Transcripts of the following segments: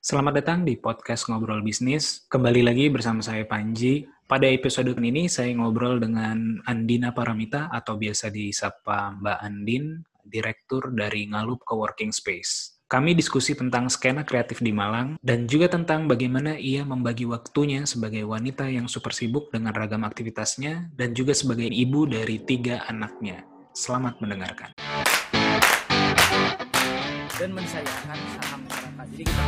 Selamat datang di podcast Ngobrol Bisnis. Kembali lagi bersama saya Panji. Pada episode ini saya ngobrol dengan Andina Paramita atau biasa disapa Mbak Andin, Direktur dari Ngalup Coworking Space. Kami diskusi tentang skena kreatif di Malang dan juga tentang bagaimana ia membagi waktunya sebagai wanita yang super sibuk dengan ragam aktivitasnya dan juga sebagai ibu dari tiga anaknya. Selamat mendengarkan. Dan mensayangkan saham. Jadi kita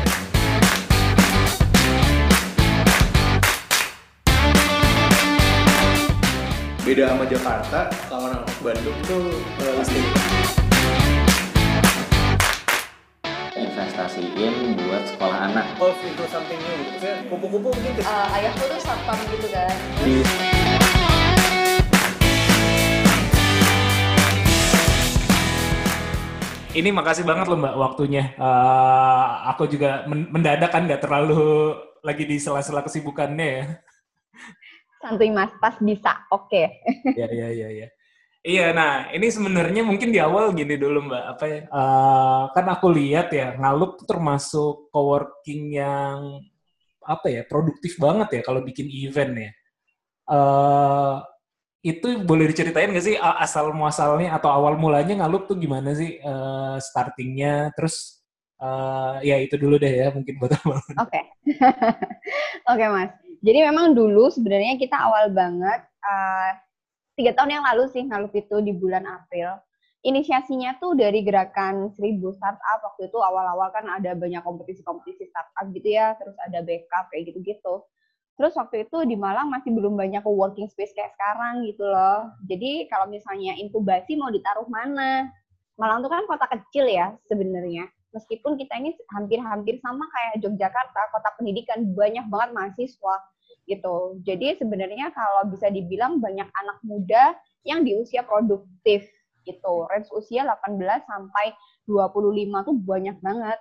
beda sama Jakarta kalau orang Bandung tuh uh, listing investasiin buat sekolah anak. Golf into something new. Gitu kupu-kupu mungkin ke- Eh, ayahku tuh satpam gitu kan di Ini makasih banget loh Mbak waktunya. Eh, aku juga men- mendadak kan nggak terlalu lagi di sela-sela kesibukannya ya. santuy mas pas bisa oke Iya, iya, iya, iya. Iya, nah ini sebenarnya mungkin di awal gini dulu Mbak, apa ya? eh, kan aku lihat ya, Ngalup tuh termasuk coworking yang apa ya, produktif banget ya kalau bikin event ya. Eh, itu boleh diceritain nggak sih asal muasalnya atau awal mulanya Ngalup tuh gimana sih eh, startingnya? Terus eh, ya itu dulu deh ya, mungkin buat awal. oke oke mas jadi memang dulu sebenarnya kita awal banget eh, tiga tahun yang lalu sih ngalup itu di bulan April inisiasinya tuh dari gerakan seribu startup waktu itu awal-awal kan ada banyak kompetisi-kompetisi startup gitu ya terus ada backup kayak gitu-gitu terus waktu itu di Malang masih belum banyak working space kayak sekarang gitu loh jadi kalau misalnya inkubasi mau ditaruh mana Malang tuh kan kota kecil ya sebenarnya meskipun kita ini hampir-hampir sama kayak Yogyakarta, kota pendidikan banyak banget mahasiswa gitu. Jadi sebenarnya kalau bisa dibilang banyak anak muda yang di usia produktif gitu. Range usia 18 sampai 25 tuh banyak banget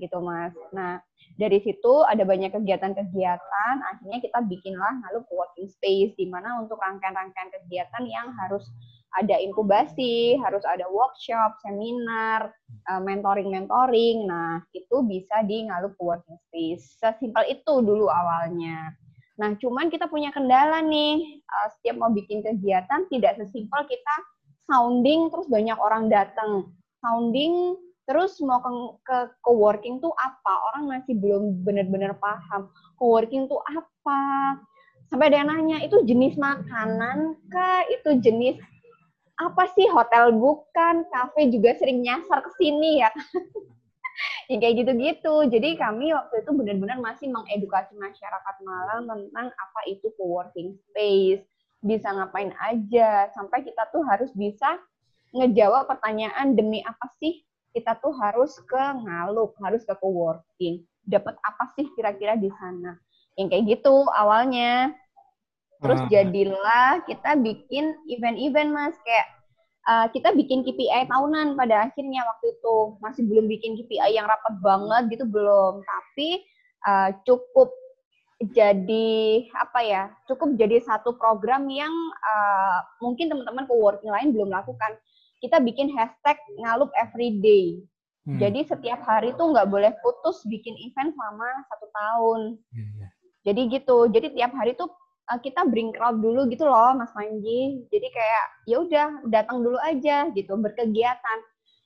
gitu Mas. Nah, dari situ ada banyak kegiatan-kegiatan, akhirnya kita bikinlah lalu working space di mana untuk rangkaian-rangkaian kegiatan yang harus ada inkubasi, harus ada workshop, seminar, uh, mentoring-mentoring. Nah, itu bisa di Ngalup Working Space. Sesimpel itu dulu awalnya. Nah, cuman kita punya kendala nih. Uh, setiap mau bikin kegiatan tidak sesimpel kita sounding terus banyak orang datang. Sounding terus mau ke, ke coworking tuh apa? Orang masih belum benar-benar paham. Coworking tuh apa? Sampai ada yang nanya, itu jenis makanan kah? Itu jenis apa sih hotel bukan, kafe juga sering nyasar ke sini ya. ya kayak gitu-gitu. Jadi kami waktu itu benar-benar masih mengedukasi masyarakat Malang tentang apa itu co-working space, bisa ngapain aja, sampai kita tuh harus bisa ngejawab pertanyaan demi apa sih kita tuh harus ke Ngalup, harus ke co-working. Dapat apa sih kira-kira di sana? Yang kayak gitu awalnya. Terus Ah. jadilah kita bikin event-event mas kayak uh, kita bikin KPI tahunan pada akhirnya waktu itu masih belum bikin KPI yang rapat banget gitu belum tapi uh, cukup jadi apa ya cukup jadi satu program yang uh, mungkin teman-teman coworking lain belum lakukan kita bikin hashtag ngalup everyday Hmm. jadi setiap hari tuh nggak boleh putus bikin event selama satu tahun. Iya, iya. jadi gitu. Jadi tiap hari tuh uh, kita bring crowd dulu gitu loh Mas Panji jadi kayak ya udah datang dulu aja gitu berkegiatan.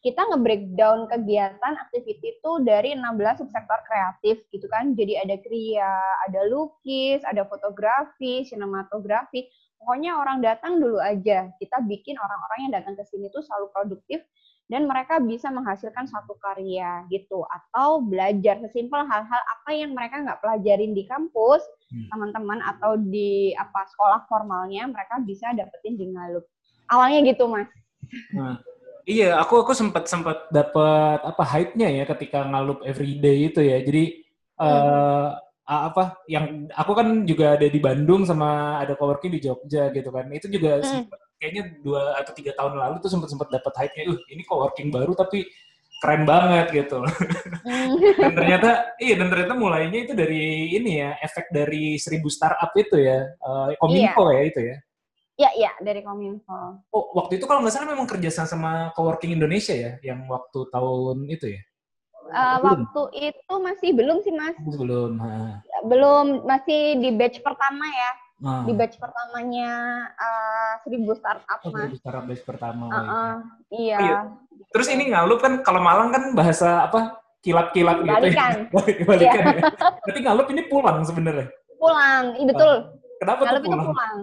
Kita nge-breakdown kegiatan activity itu dari 16 subsektor kreatif gitu kan. Jadi ada kriya ada lukis ada fotografi sinematografi pokoknya orang datang dulu aja. Kita bikin orang-orang yang datang ke sini tuh selalu produktif dan mereka bisa menghasilkan satu karya gitu. Atau belajar sesimpel hal-hal apa yang mereka nggak pelajarin di kampus Hmm. teman-teman atau di apa sekolah formalnya mereka bisa dapetin di Ngalup awalnya gitu mas. Nah, iya, aku aku sempat sempat dapat apa hype-nya ya ketika ngalup everyday itu ya. Jadi eh a- apa yang aku kan juga ada di Bandung sama ada coworking di Jogja gitu kan. Itu juga Hmm. sempet- kayaknya dua atau tiga tahun lalu tuh sempat sempat dapat hype-nya. Uh, ini coworking baru tapi keren banget gitu. dan ternyata iya dan ternyata mulainya itu dari ini ya efek dari seribu startup itu ya eh, Kominfo ya itu ya. ya ya dari Kominfo Oh, waktu itu kalau nggak salah memang kerjasama sama Coworking Indonesia ya, yang waktu tahun itu ya? Uh, Belum? waktu itu masih belum sih mas, Belum. ha. belum masih di batch pertama ya, Ah. di batch pertamanya uh, seribu startup Oh, mas. baru startup batch pertama. Uh -uh, iya. Iya. Terus ini ngalup kan kalau Malang kan bahasa apa? Kilat-kilat gitu. Balikan. ya. Balik-balikan ya. Berarti ngalup ini pulang sebenarnya. Pulang, iya betul. Kenapa Kalau tuh itu pulang?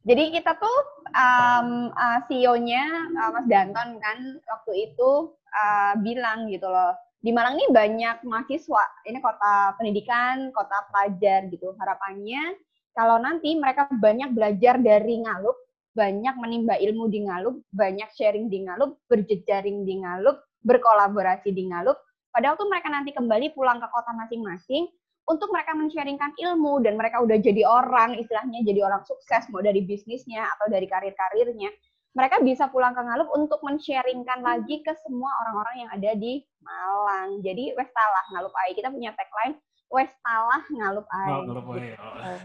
Jadi kita tuh um, uh, CEO-nya uh, Mas Danton kan waktu itu uh, bilang gitu loh. Di Malang ini banyak mahasiswa, ini kota pendidikan, kota pelajar gitu. Harapannya kalau nanti mereka banyak belajar dari Ngalup, banyak menimba ilmu di Ngalup, banyak sharing di Ngalup, berjejaring di Ngalup, berkolaborasi di Ngalup. Pada waktu mereka nanti kembali pulang ke kota masing-masing, untuk mereka men-sharingkan ilmu dan mereka udah jadi orang, istilahnya jadi orang sukses, mau dari bisnisnya atau dari karir-karirnya, mereka bisa pulang ke Ngalup untuk men-sharingkan lagi ke semua orang-orang yang ada di Malang. Jadi Westalah Ngalup Ai. Kita punya tagline Westalah Ngalup Ai. Oh, Ngalup Ai, oh.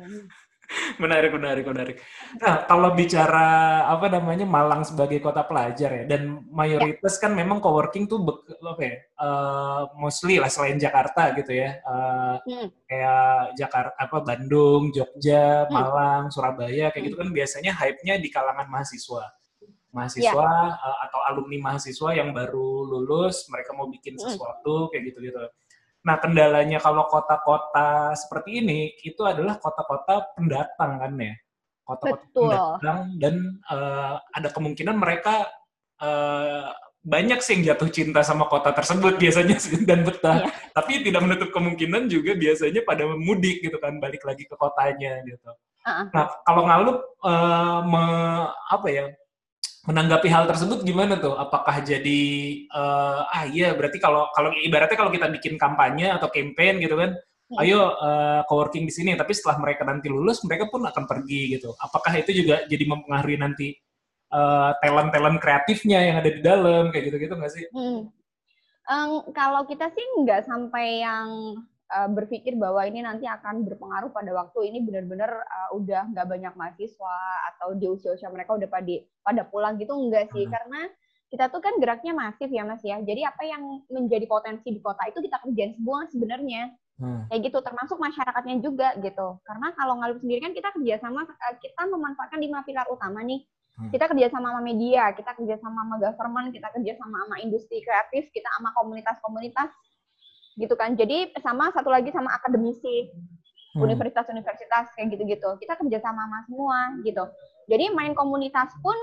Menarik, menarik, menarik. Nah, kalau bicara apa namanya Malang sebagai kota pelajar ya, dan mayoritas kan memang coworking tuh apa ya, eh, mostly lah selain Jakarta gitu ya, eh, Hmm. kayak Jakarta, apa Bandung, Jogja, Hmm. Malang, Surabaya, kayak gitu kan biasanya hype-nya di kalangan mahasiswa, mahasiswa eh, atau alumni mahasiswa yang baru lulus, mereka mau bikin Hmm. sesuatu kayak gitu-gitu. Nah, kendalanya kalau kota-kota seperti ini itu adalah kota-kota pendatang kan ya. Kota-kota Betul. pendatang dan eh, ada kemungkinan mereka eh, banyak sih yang jatuh cinta sama kota tersebut biasanya dan betah. Iya. Tapi tidak menutup kemungkinan juga biasanya pada mudik gitu kan, balik lagi ke kotanya gitu. Uh-uh. Nah, kalau ngalup eh, me- apa ya? Menanggapi hal tersebut gimana tuh? Apakah jadi eh, ah iya berarti kalau kalau ibaratnya kalau kita bikin kampanye atau campaign gitu kan, Hmm. ayo eh, coworking di sini. Tapi setelah mereka nanti lulus, mereka pun akan pergi gitu. Apakah itu juga jadi mempengaruhi nanti eh, talent-talent kreatifnya yang ada di dalam kayak gitu-gitu nggak sih? Hmm. Em, kalau kita sih nggak sampai yang eh, berpikir bahwa ini nanti akan berpengaruh pada waktu ini benar-benar eh, udah nggak banyak mahasiswa atau di usia-usia mereka udah pada pada pulang gitu enggak sih Hmm. karena kita tuh kan geraknya masif ya mas ya jadi apa yang menjadi potensi di kota itu kita kerjain semua sebenarnya Hmm. kayak gitu termasuk masyarakatnya juga gitu karena kalau ngalup sendiri kan kita kerjasama eh, kita memanfaatkan lima pilar utama nih Hmm. kita kerjasama sama media kita kerjasama sama government kita kerjasama sama industri kreatif kita sama komunitas-komunitas gitu kan. Jadi sama satu lagi sama akademisi. Hmm. universitas-universitas kayak gitu-gitu. Kita kerjasama sama semua gitu. Jadi main komunitas pun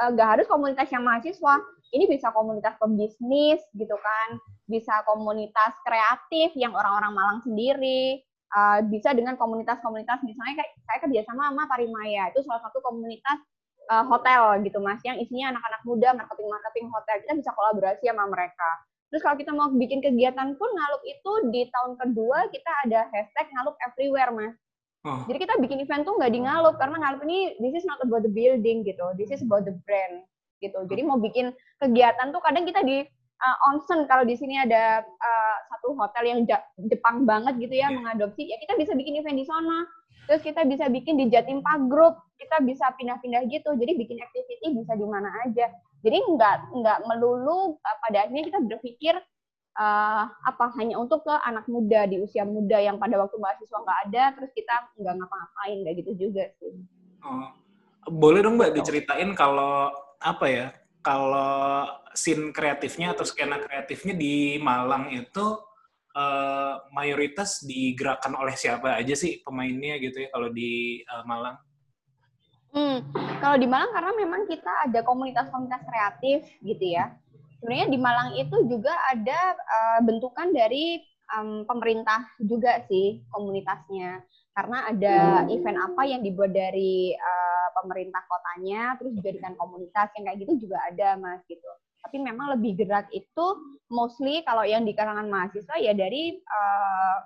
eh, nggak harus komunitas yang mahasiswa. Ini bisa komunitas pembisnis gitu kan. Bisa komunitas kreatif yang orang-orang Malang sendiri. Eh, bisa dengan komunitas-komunitas. Misalnya kayak saya kerjasama sama Parimaya. Itu salah satu komunitas eh, hotel gitu mas. Yang isinya anak-anak muda marketing-marketing hotel. Kita bisa kolaborasi sama mereka Terus kalau kita mau bikin kegiatan pun Ngalup itu di tahun kedua kita ada hashtag Ngalup Everywhere, Mas. Oh. Jadi kita bikin event tuh nggak di Ngalup karena Ngalup ini this is not about the building gitu, this is about the brand gitu. Jadi mau bikin kegiatan tuh kadang kita di uh, onsen kalau di sini ada uh, satu hotel yang Jepang banget gitu ya Iya. mengadopsi, ya kita bisa bikin event di sana. Terus kita bisa bikin di Jatim Park Group, kita bisa pindah-pindah gitu. Jadi bikin activity bisa di mana aja. Jadi nggak nggak melulu uh, pada akhirnya kita berpikir uh, apa hanya untuk ke anak muda di usia muda yang pada waktu mahasiswa nggak ada, terus kita nggak ngapa-ngapain kayak gitu juga sih. Oh. Boleh dong Mbak diceritain kalau apa ya? Kalau scene kreatifnya atau skena kreatifnya di Malang itu eh, mayoritas digerakkan oleh siapa aja sih pemainnya gitu ya kalau di eh, Malang? Hmm, kalau di Malang karena memang kita ada komunitas-komunitas kreatif gitu ya. Sebenarnya di Malang itu juga ada uh, bentukan dari um, pemerintah juga sih komunitasnya. Karena ada event apa yang dibuat dari uh, pemerintah kotanya, terus dijadikan komunitas yang kayak gitu juga ada mas gitu. Tapi memang lebih gerak itu mostly kalau yang di kalangan mahasiswa ya dari uh,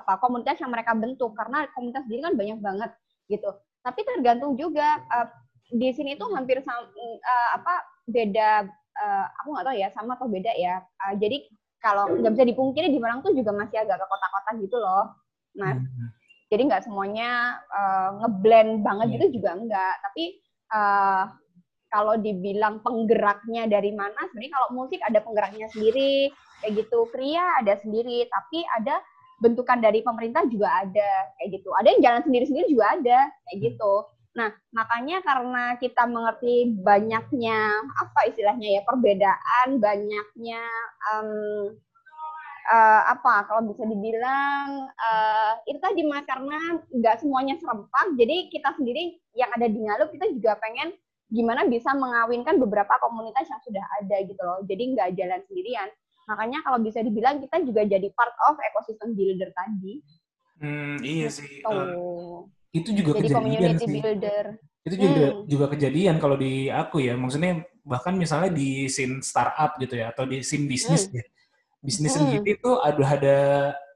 apa komunitas yang mereka bentuk karena komunitas sendiri kan banyak banget gitu tapi tergantung juga uh, di sini tuh hampir sama uh, apa beda uh, aku nggak tahu ya sama atau beda ya Uh, jadi kalau nggak bisa dipungkiri di Malang tuh juga masih agak ke kota-kota gitu loh mas Hmm. jadi nggak semuanya uh, ngeblend banget Iya. gitu juga enggak tapi uh, kalau dibilang penggeraknya dari mana sebenarnya kalau musik ada penggeraknya sendiri kayak gitu. Kria ada sendiri, tapi ada bentukan dari pemerintah juga ada kayak gitu. Ada yang jalan sendiri-sendiri juga ada kayak gitu. Nah, makanya karena kita mengerti banyaknya apa istilahnya ya perbedaan, banyaknya um, uh, apa kalau bisa dibilang uh, itu tadi mas karena nggak semuanya serempak, jadi kita sendiri yang ada di Ngalup kita juga pengen gimana bisa mengawinkan beberapa komunitas yang sudah ada gitu loh. Jadi nggak jalan sendirian. Makanya kalau bisa dibilang kita juga jadi part of ekosistem builder tadi. Hmm, iya sih. Gitu. Uh, itu juga jadi kejadian community sih. builder. Itu juga Hmm. juga kejadian kalau di aku ya. Maksudnya bahkan misalnya di scene startup gitu ya atau di scene bisnis ya. Bisnis Hmm. sendiri tuh ada ada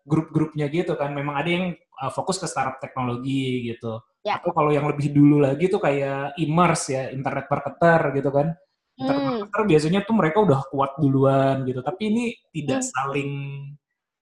grup-grupnya gitu kan. Memang ada yang uh, fokus ke startup teknologi gitu. Ya. Atau kalau yang lebih dulu lagi tuh kayak Immerse ya, internet marketer gitu kan. Internet Hmm. biasanya tuh mereka udah kuat duluan gitu. Tapi ini tidak Hmm. saling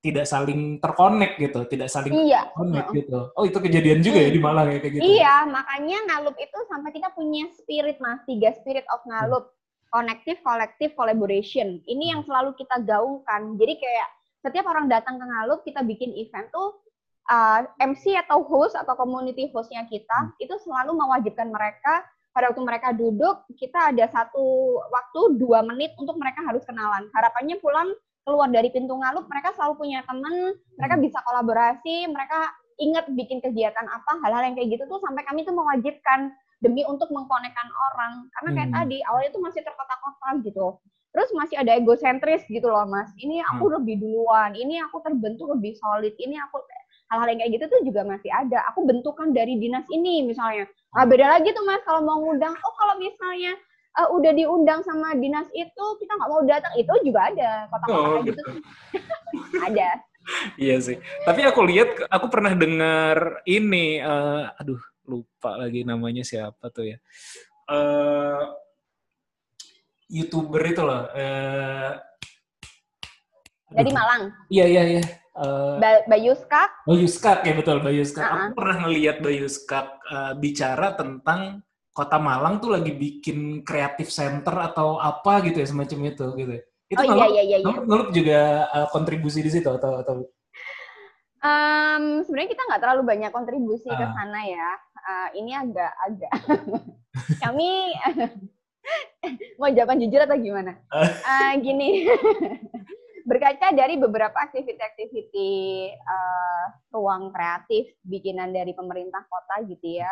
tidak saling terkonek gitu, tidak saling Iya. Heeh. gitu. Oh itu kejadian juga ya Hmm. di Malang ya kayak gitu. Iya, makanya Ngalup itu sampai kita punya spirit mas, tiga spirit of Ngalup. Connective, collective, collaboration. Ini yang selalu kita gaungkan. Jadi kayak setiap orang datang ke Ngalup, kita bikin event tuh uh, MC atau host atau community hostnya kita itu selalu mewajibkan mereka pada waktu mereka duduk kita ada satu waktu dua menit untuk mereka harus kenalan. Harapannya pulang keluar dari pintu Ngalup mereka selalu punya teman, mereka bisa kolaborasi, mereka ingat bikin kegiatan apa, hal-hal yang kayak gitu tuh sampai kami tuh mewajibkan demi untuk mengkonekkan orang. Karena kayak Hmm. tadi awalnya tuh masih terkotak-kotak gitu. Terus masih ada egosentris gitu loh mas. Ini aku lebih duluan, ini aku terbentuk lebih solid, ini aku hal-hal yang kayak gitu tuh juga masih ada. Aku bentukan dari dinas ini misalnya. Nah, beda lagi tuh mas kalau mau ngundang. Oh kalau misalnya uh, udah diundang sama dinas itu kita nggak mau datang itu juga ada kotak-kotak Oh, gitu. gitu. ada. Iya sih. Tapi aku lihat, aku pernah dengar ini, eh, aduh lupa lagi namanya siapa tuh ya. Eh, YouTuber itu loh. eh, Dari. Malang. Iya iya iya. Eh, Ba- Bayu Skak. Bayu Skak ya betul Bayu Skak. Uh-uh. Aku pernah ngelihat Bayu Skak eh, bicara tentang kota Malang tuh lagi bikin kreatif center atau apa gitu ya semacam itu gitu. Itu Oh iya Ngelup- iya iya. iya. Ngelup- juga eh, kontribusi di situ atau atau Em, sebenarnya kita nggak terlalu banyak kontribusi ke Ah. sana ya. Eh, ini agak agak kami mau jawaban jujur atau gimana? Eh, gini, berkaca dari beberapa aktiviti-aktiviti eh, ruang kreatif bikinan dari pemerintah kota gitu ya.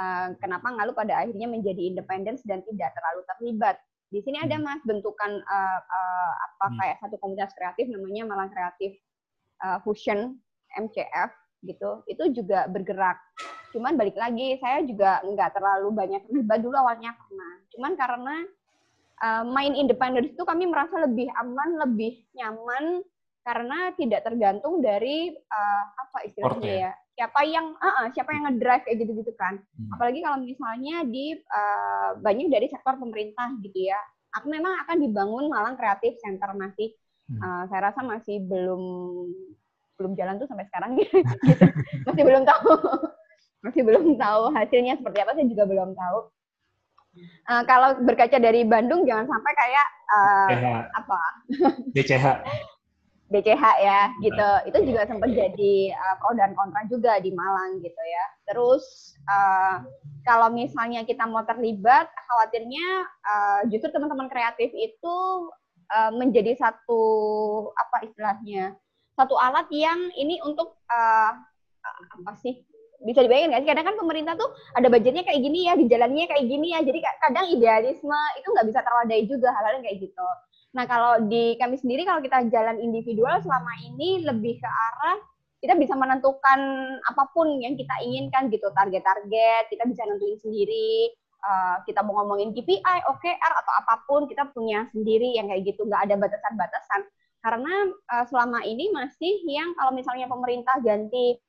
Eh, kenapa Ngalu pada akhirnya menjadi independen dan tidak terlalu terlibat? Di sini ada mas bentukan eh, eh, apa Hmm. kayak satu komunitas kreatif namanya Malang Kreatif eh, Fusion MCF gitu. Itu juga bergerak. Cuman balik lagi saya juga nggak terlalu banyak terlibat dulu awalnya karena cuman karena eh, main independen itu kami merasa lebih aman, lebih nyaman karena tidak tergantung dari eh, apa istilahnya ya? ya siapa yang ah, ah, siapa yang ngedrive kayak gitu-gitu kan Hmm. apalagi kalau misalnya di eh, banyak dari sektor pemerintah gitu ya aku memang akan dibangun Malang Kreatif Center masih Hmm. eh, saya rasa masih belum belum jalan tuh sampai sekarang gitu masih belum tahu masih belum tahu hasilnya seperti apa saya juga belum tahu Eh, kalau berkaca dari Bandung jangan sampai kayak DCH, apa? DCH. BCH ya gitu. Itu juga sempat jadi uh, pro dan kontra juga di Malang gitu ya. Terus uh, kalau misalnya kita mau terlibat khawatirnya uh, justru teman-teman kreatif itu uh, menjadi satu apa istilahnya satu alat yang ini untuk uh, apa sih bisa dibayangin nggak sih? Kadang kan pemerintah tuh ada budgetnya kayak gini ya di jalannya kayak gini ya. Jadi kadang idealisme itu nggak bisa terwadai juga hal-hal yang kayak gitu. Nah, kalau di kami sendiri, kalau kita jalan individual selama ini lebih ke arah kita bisa menentukan apa pun yang kita inginkan gitu, target-target, kita bisa nentuin sendiri, uh, kita mau ngomongin KPI, OKR, atau apa pun, kita punya sendiri yang kayak gitu, nggak ada batasan-batasan. Karena uh, selama ini masih yang kalau misalnya pemerintah ganti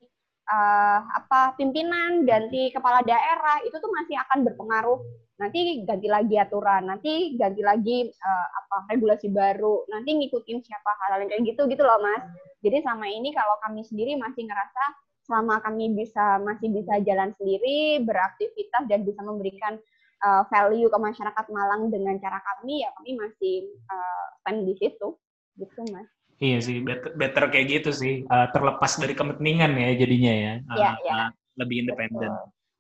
uh, apa pimpinan, ganti kepala daerah, itu tuh masih akan berpengaruh nanti ganti lagi aturan, nanti ganti lagi uh, apa regulasi baru, nanti ngikutin siapa hal-hal yang kayak gitu gitu loh mas. Jadi selama ini kalau kami sendiri masih ngerasa selama kami bisa masih bisa jalan sendiri, beraktivitas dan bisa memberikan uh, value ke masyarakat Malang dengan cara kami ya kami masih uh, stand di situ gitu mas. Iya sih, better, better kayak gitu sih. Uh, terlepas dari kepentingan ya jadinya ya. Uh, Iya, iya. uh, lebih independen.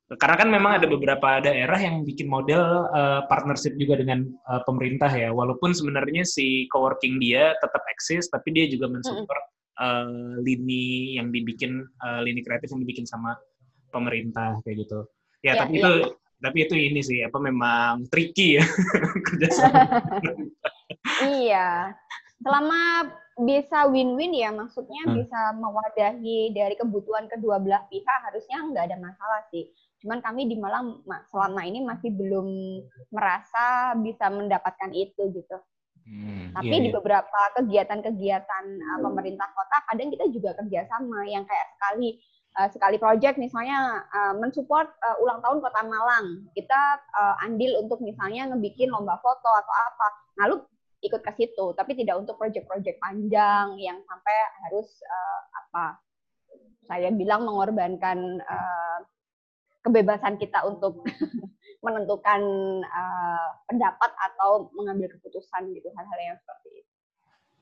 Karena kan memang ada beberapa daerah yang bikin model uh, partnership juga dengan uh, pemerintah ya. Walaupun sebenarnya si coworking dia tetap eksis, tapi dia juga mensupport uh, lini yang dibikin uh, lini kreatif yang dibikin sama pemerintah kayak gitu. Ya, Iya, tapi iya. itu tapi itu ini sih apa memang tricky ya kerjasama. Iya. Selama bisa win-win ya, maksudnya Hmm. bisa mewadahi dari kebutuhan kedua belah pihak, harusnya nggak ada masalah sih. Cuman kami di Malang ma- selama ini masih belum merasa bisa mendapatkan itu gitu. Hmm, Tapi iya, di iya. beberapa kegiatan-kegiatan uh, pemerintah kota, kadang kita juga kerjasama yang kayak sekali uh, sekali project misalnya uh, mensupport uh, ulang tahun kota Malang, kita uh, andil untuk misalnya ngebikin lomba foto atau apa, lalu ikut ke situ, tapi tidak untuk project-project panjang yang sampai harus uh, apa? Saya bilang mengorbankan uh, kebebasan kita untuk menentukan uh, pendapat atau mengambil keputusan gitu hal-hal yang seperti itu.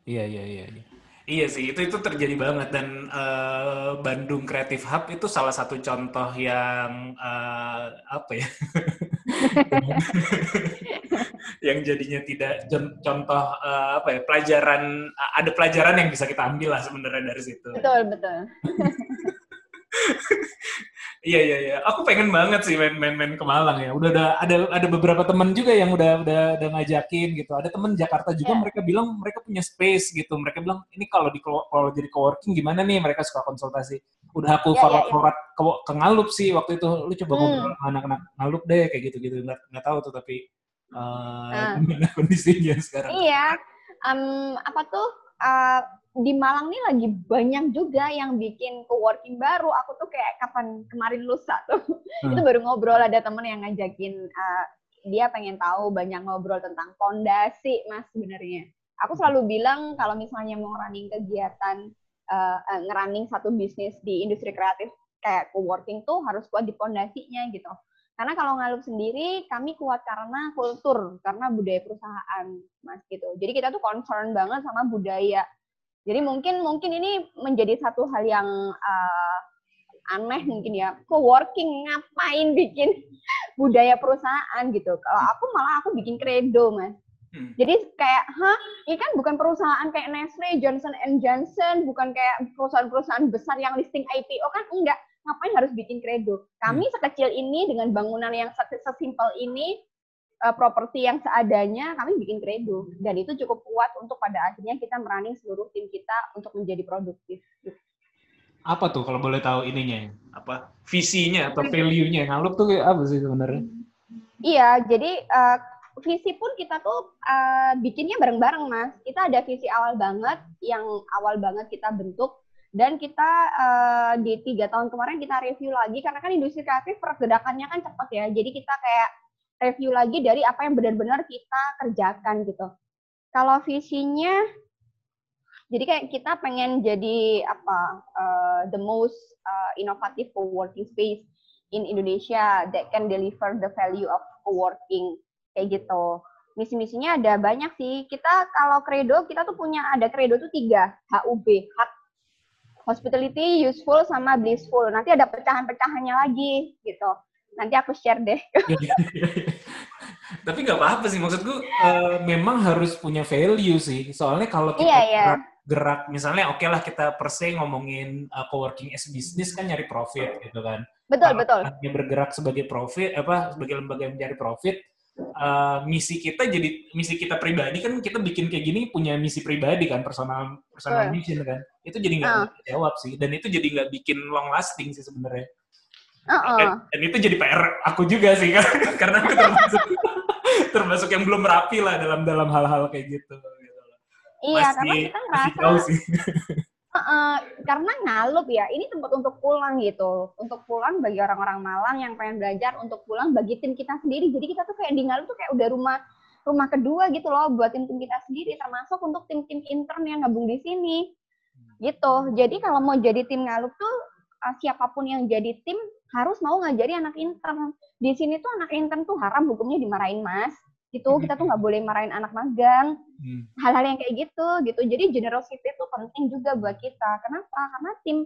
Iya iya iya. iya. Iya sih itu itu terjadi banget dan eh, Bandung Creative Hub itu salah satu contoh yang eh, apa ya yang jadinya tidak contoh eh, apa ya pelajaran ada pelajaran yang bisa kita ambil lah sebenarnya dari situ. Betul betul. Iya iya iya. Aku pengen banget sih main-main ke Malang ya. Udah ada ada ada beberapa teman juga yang udah udah udah ngajakin gitu. Ada teman Jakarta juga Iya. mereka bilang mereka punya space gitu. Mereka bilang ini kalau di kalau jadi coworking gimana nih? Mereka suka konsultasi. Udah aku Iya, forward iya. forward ke, ke Ngalup sih waktu itu. Lu coba Hmm. ngobrol anak-anak Ngalup deh kayak gitu-gitu. Nggak nggak tahu tuh tapi eh, Ah. gimana kondisinya sekarang. Iya, em, apa tuh eh, di Malang nih lagi banyak juga yang bikin coworking baru. Aku tuh kayak kapan kemarin lusa tuh Hmm. itu baru ngobrol ada temen yang ngajakin eh, dia pengen tahu banyak ngobrol tentang fondasi mas sebenarnya. Aku selalu bilang kalau misalnya mau running kegiatan eh, eh, ngerunning satu bisnis di industri kreatif kayak coworking tuh harus kuat di fondasinya gitu. Karena kalau ngalup sendiri, kami kuat karena kultur, karena budaya perusahaan, mas gitu. Jadi kita tuh concern banget sama budaya. Jadi mungkin mungkin ini menjadi satu hal yang uh, aneh mungkin ya. Coworking ngapain bikin budaya perusahaan gitu? Kalau aku malah aku bikin kredo, mas. Hmm. Jadi kayak, hah, ini kan bukan perusahaan kayak Nestle, Johnson and Johnson, bukan kayak perusahaan-perusahaan besar yang listing IPO kan enggak. Ngapain harus bikin kredo? Kami sekecil ini dengan bangunan yang se- sesimpel ini, eh, properti yang seadanya, kami bikin kredo. Dan itu cukup kuat untuk pada akhirnya kita merunning seluruh tim kita untuk menjadi produktif. Apa tuh kalau boleh tahu ininya? Apa visinya atau value-nya? Ngalup tuh apa sih sebenarnya? Iya, jadi eh, visi pun kita tuh eh, bikinnya bareng-bareng, Mas. Kita ada visi awal banget, yang awal banget kita bentuk, dan kita eh, di tiga tahun kemarin kita review lagi, karena kan industri kreatif pergerakannya kan cepat ya, jadi kita kayak review lagi dari apa yang benar-benar kita kerjakan gitu. Kalau visinya, jadi kayak kita pengen jadi apa eh, the most eh, innovative co-working space in Indonesia that can deliver the value of co-working kayak gitu. Misi-misinya ada banyak sih. Kita kalau credo kita tuh punya ada credo tuh tiga HUB, hub, hospitality, useful sama blissful. Nanti ada pecahan-pecahannya lagi gitu. Nanti aku share deh. Tapi nggak apa-apa sih maksudku eh, memang harus punya value sih. Soalnya kalau kita Iya, iya. gerak, misalnya oke lah kita per se ngomongin uh, coworking as business kan nyari profit gitu kan. Betul Kalau betul. hanya bergerak sebagai profit apa sebagai lembaga yang mencari profit eh, misi kita jadi misi kita pribadi kan kita bikin kayak gini punya misi pribadi kan personal personal Betul. mission kan. Itu jadi nggak Ah. jawab sih dan itu jadi nggak bikin long lasting sih sebenarnya. Heeh. Dan, dan itu jadi PR aku juga sih kan karena aku termasuk termasuk yang belum rapi lah dalam dalam hal-hal kayak gitu. gitu. Iya, karena Masih- kita masih ngerasa tahu sih. Heeh, karena ngalup ya, ini tempat untuk pulang gitu. Untuk pulang bagi orang-orang Malang yang pengen belajar, untuk pulang bagi tim kita sendiri. Jadi kita tuh kayak di ngalup tuh kayak udah rumah rumah kedua gitu loh buat tim-tim kita sendiri, termasuk untuk tim-tim intern yang gabung di sini. Gitu. Jadi kalau mau jadi tim ngalup tuh uh, siapa pun yang jadi tim harus mau ngajari anak intern. Di sini tuh anak intern tuh haram hukumnya dimarahin mas, gitu Hmm. kita tuh nggak boleh marahin anak magang Hmm. hal-hal yang kayak gitu gitu jadi generosity itu penting juga buat kita kenapa karena tim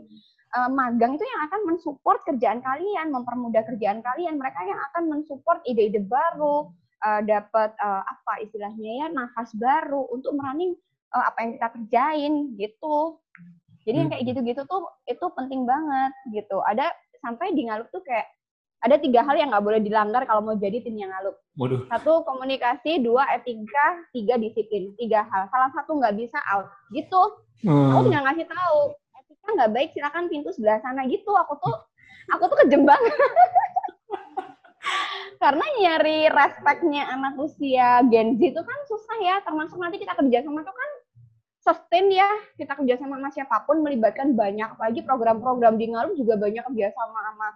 uh, magang itu yang akan mensupport kerjaan kalian mempermudah kerjaan kalian mereka yang akan mensupport ide-ide baru uh, dapat uh, apa istilahnya ya nafas baru untuk merunning uh, apa yang kita kerjain gitu jadi yang kayak Hmm. gitu-gitu tuh itu penting banget gitu ada sampai di ngalup tuh kayak ada tiga hal yang nggak boleh dilanggar kalau mau jadi tim yang ngalup Waduh. satu komunikasi, dua etika, tiga disiplin, tiga hal. Salah satu nggak bisa out, gitu. Aku Hmm. tinggal ngasih tahu, etika nggak baik, silakan pintu sebelah sana gitu. Aku tuh, aku tuh kejem banget. Karena nyari respectnya anak usia Gen Z itu kan susah ya, termasuk nanti kita kerja sama tuh kan sustain ya, kita kerja sama sama siapa pun melibatkan banyak, apalagi program-program di Ngalup juga banyak kerjasama sama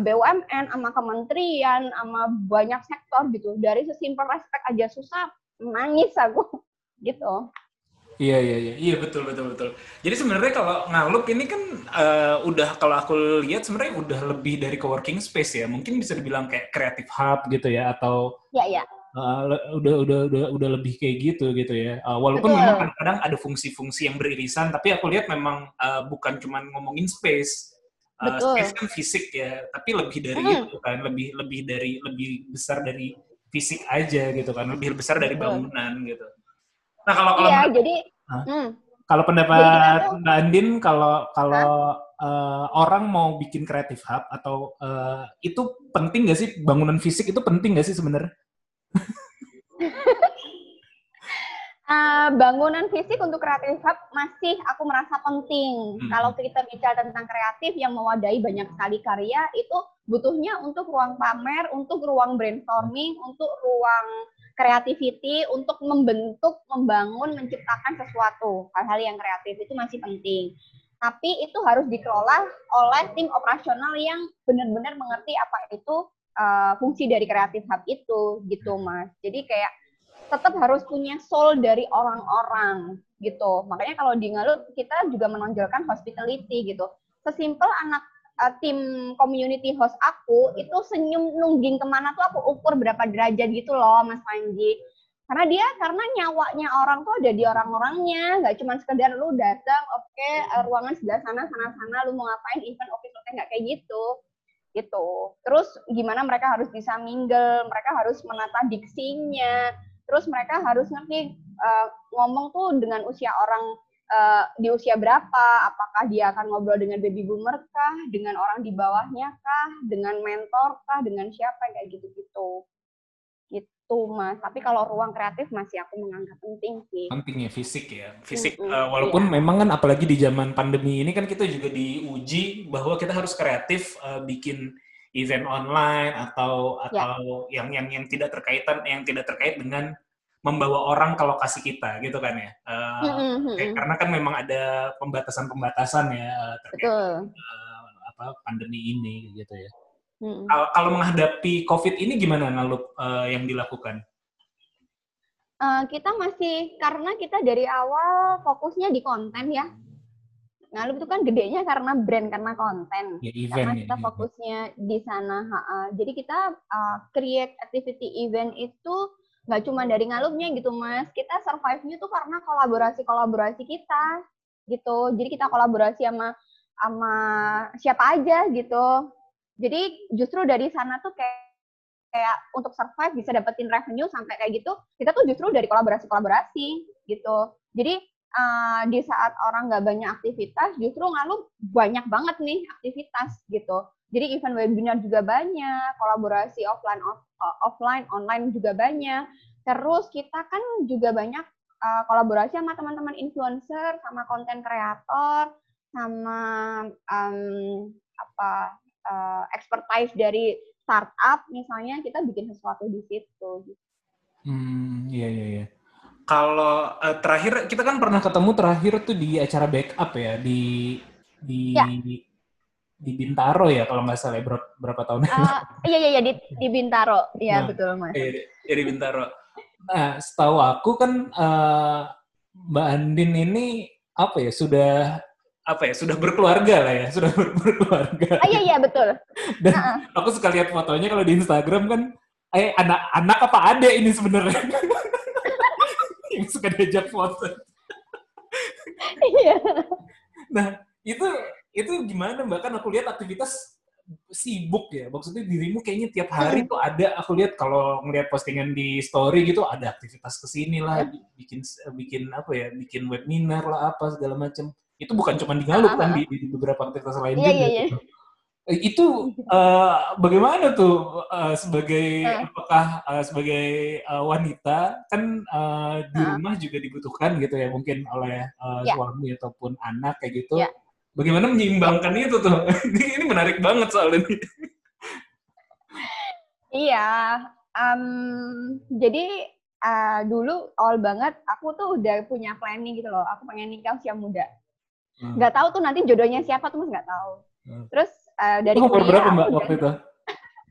BUMN, sama kementerian, sama banyak sektor gitu. Dari sesimpel respect aja susah, nangis aku gitu. Iya iya iya iya betul betul betul. Jadi sebenarnya kalau ngalup ini kan eh, udah kalau aku lihat sebenarnya udah lebih dari coworking space ya. Mungkin bisa dibilang kayak creative hub gitu ya atau Ya ya, eh, le- udah udah udah udah lebih kayak gitu gitu ya. Eh, walaupun Betul. memang kadang-kadang ada fungsi-fungsi yang beririsan, tapi aku lihat memang eh, bukan cuma ngomongin space. Eh, Betul. space kan fisik ya, tapi lebih dari Hmm. itu kan, lebih lebih dari lebih besar dari fisik aja gitu kan, lebih besar dari Betul. bangunan gitu. Nah kalau kalau iya jadi, Hah? hmm, kalau Jadi pendapat kita tuh- Mbak Andin, kalau kalau eh, orang mau bikin kreatif hub atau eh, itu penting nggak sih bangunan fisik itu penting nggak sih sebenarnya? Uh, bangunan fisik untuk kreatif hub masih aku merasa penting. Hmm. Kalau kita bicara tentang kreatif yang mewadahi banyak sekali karya, itu butuhnya untuk ruang pamer, untuk ruang brainstorming, untuk ruang creativity, untuk membentuk, membangun, menciptakan sesuatu. Hal-hal yang kreatif itu masih penting. Tapi itu harus dikelola oleh tim operasional yang benar-benar mengerti apa itu uh, fungsi dari kreatif hub itu, gitu mas. Jadi kayak tetap harus punya soul dari orang-orang gitu. Makanya kalau di Ngalut kita juga menonjolkan hospitality gitu. Sesimpel anak uh, tim community host aku itu senyum nungging ke mana tuh aku ukur berapa derajat gitu loh Mas Panji. Karena dia karena nyawanya orang tuh ada di orang-orangnya, nggak cuma sekedar lu datang, oke uh, ruangan sebelah sana sana sana lu mau ngapain event oke nggak kayak gitu gitu. Terus gimana mereka harus bisa mingle, mereka harus menata diksinya, terus mereka harus ngerti uh, ngomong tuh dengan usia orang uh, di usia berapa, apakah dia akan ngobrol dengan baby boomer kah, dengan orang di bawahnya kah, dengan mentor kah, dengan siapa kayak gitu-gitu. Gitu Mas. Tapi kalau ruang kreatif masih aku menganggap penting sih. Pentingnya fisik ya, fisik. Mm-mm, eh, walaupun iya. memang kan apalagi di zaman pandemi ini kan kita juga diuji bahwa kita harus kreatif eh, bikin event online atau Ya. atau yang yang yang tidak terkaitan yang tidak terkait dengan membawa orang ke lokasi kita gitu kan ya. Mm-mm, Oke, mm-mm. karena kan memang ada pembatasan-pembatasan ya eh, terkait Betul. eh, apa pandemi ini gitu ya. Mm-mm. Kalau kalau menghadapi COVID ini gimana Nalup eh, yang dilakukan? Eh, kita masih karena kita dari awal fokusnya di konten ya. Ngalup itu kan gedenya karena brand karena konten. Ya event karena ya. kita fokusnya di sana. ha-ha. Jadi kita uh, create activity event itu nggak cuma dari ngalupnya gitu mas. Kita survive-nya tuh karena kolaborasi-kolaborasi kita gitu. Jadi kita kolaborasi sama sama siapa aja gitu. Jadi justru dari sana tuh kayak kayak untuk survive bisa dapetin revenue sampai kayak gitu, kita tuh justru dari kolaborasi-kolaborasi gitu. Jadi uh, di saat orang nggak banyak aktivitas, justru ngalup banyak banget nih aktivitas gitu. Jadi event webinar juga banyak, kolaborasi offline off- uh, offline online juga banyak. Terus kita kan juga banyak uh, kolaborasi sama teman-teman influencer, sama konten kreator, sama um, apa uh, expertise dari startup misalnya kita bikin sesuatu di situ. Hmm, iya iya iya. Kalau eh, terakhir kita kan pernah ketemu terakhir tuh di acara backup ya di di Ya. di Bintaro ya kalau nggak salah ya, berapa, berapa tahun yang Uh, iya iya iya di, di Bintaro, iya Nah, betul mas. Iya, di- iya, di Bintaro. Nah, setahu aku kan eh, Mbak Andin ini apa ya sudah apa ya sudah berkeluarga lah ya sudah ber- berkeluarga. Ah iya iya betul. Dan Heeh. aku suka lihat fotonya kalau di Instagram kan eh anak anak apa ada ini sebenarnya yang suka diajak foto. Iya. Nah, itu itu gimana Mbak? Kan aku lihat aktivitas sibuk ya. Maksudnya dirimu kayaknya tiap hari tuh ada aku lihat kalau ngelihat postingan di story gitu ada aktivitas ke sini lah, bikin bikin apa ya, bikin webinar lah apa segala macam. Itu bukan cuma di Ngalup kan di, di beberapa aktivitas lain Iya, juga. iya, iya. gitu. Itu eh, bagaimana tuh eh, sebagai Eh. apakah eh, sebagai eh, wanita kan eh, di Ah. rumah juga dibutuhkan gitu ya mungkin oleh eh, Ya. suami ataupun anak kayak gitu. Ya. Bagaimana menyeimbangkan itu tuh? ini, ini menarik banget soalnya nih. Iya, em, jadi eh, dulu awal banget aku tuh udah punya planning gitu loh. Aku pengen nikah usia muda. Hmm. Nggak tahu tuh nanti jodohnya siapa tuh nggak tahu. Hmm. Terus eh, dari umur kuliah berapa aku mbak waktu itu?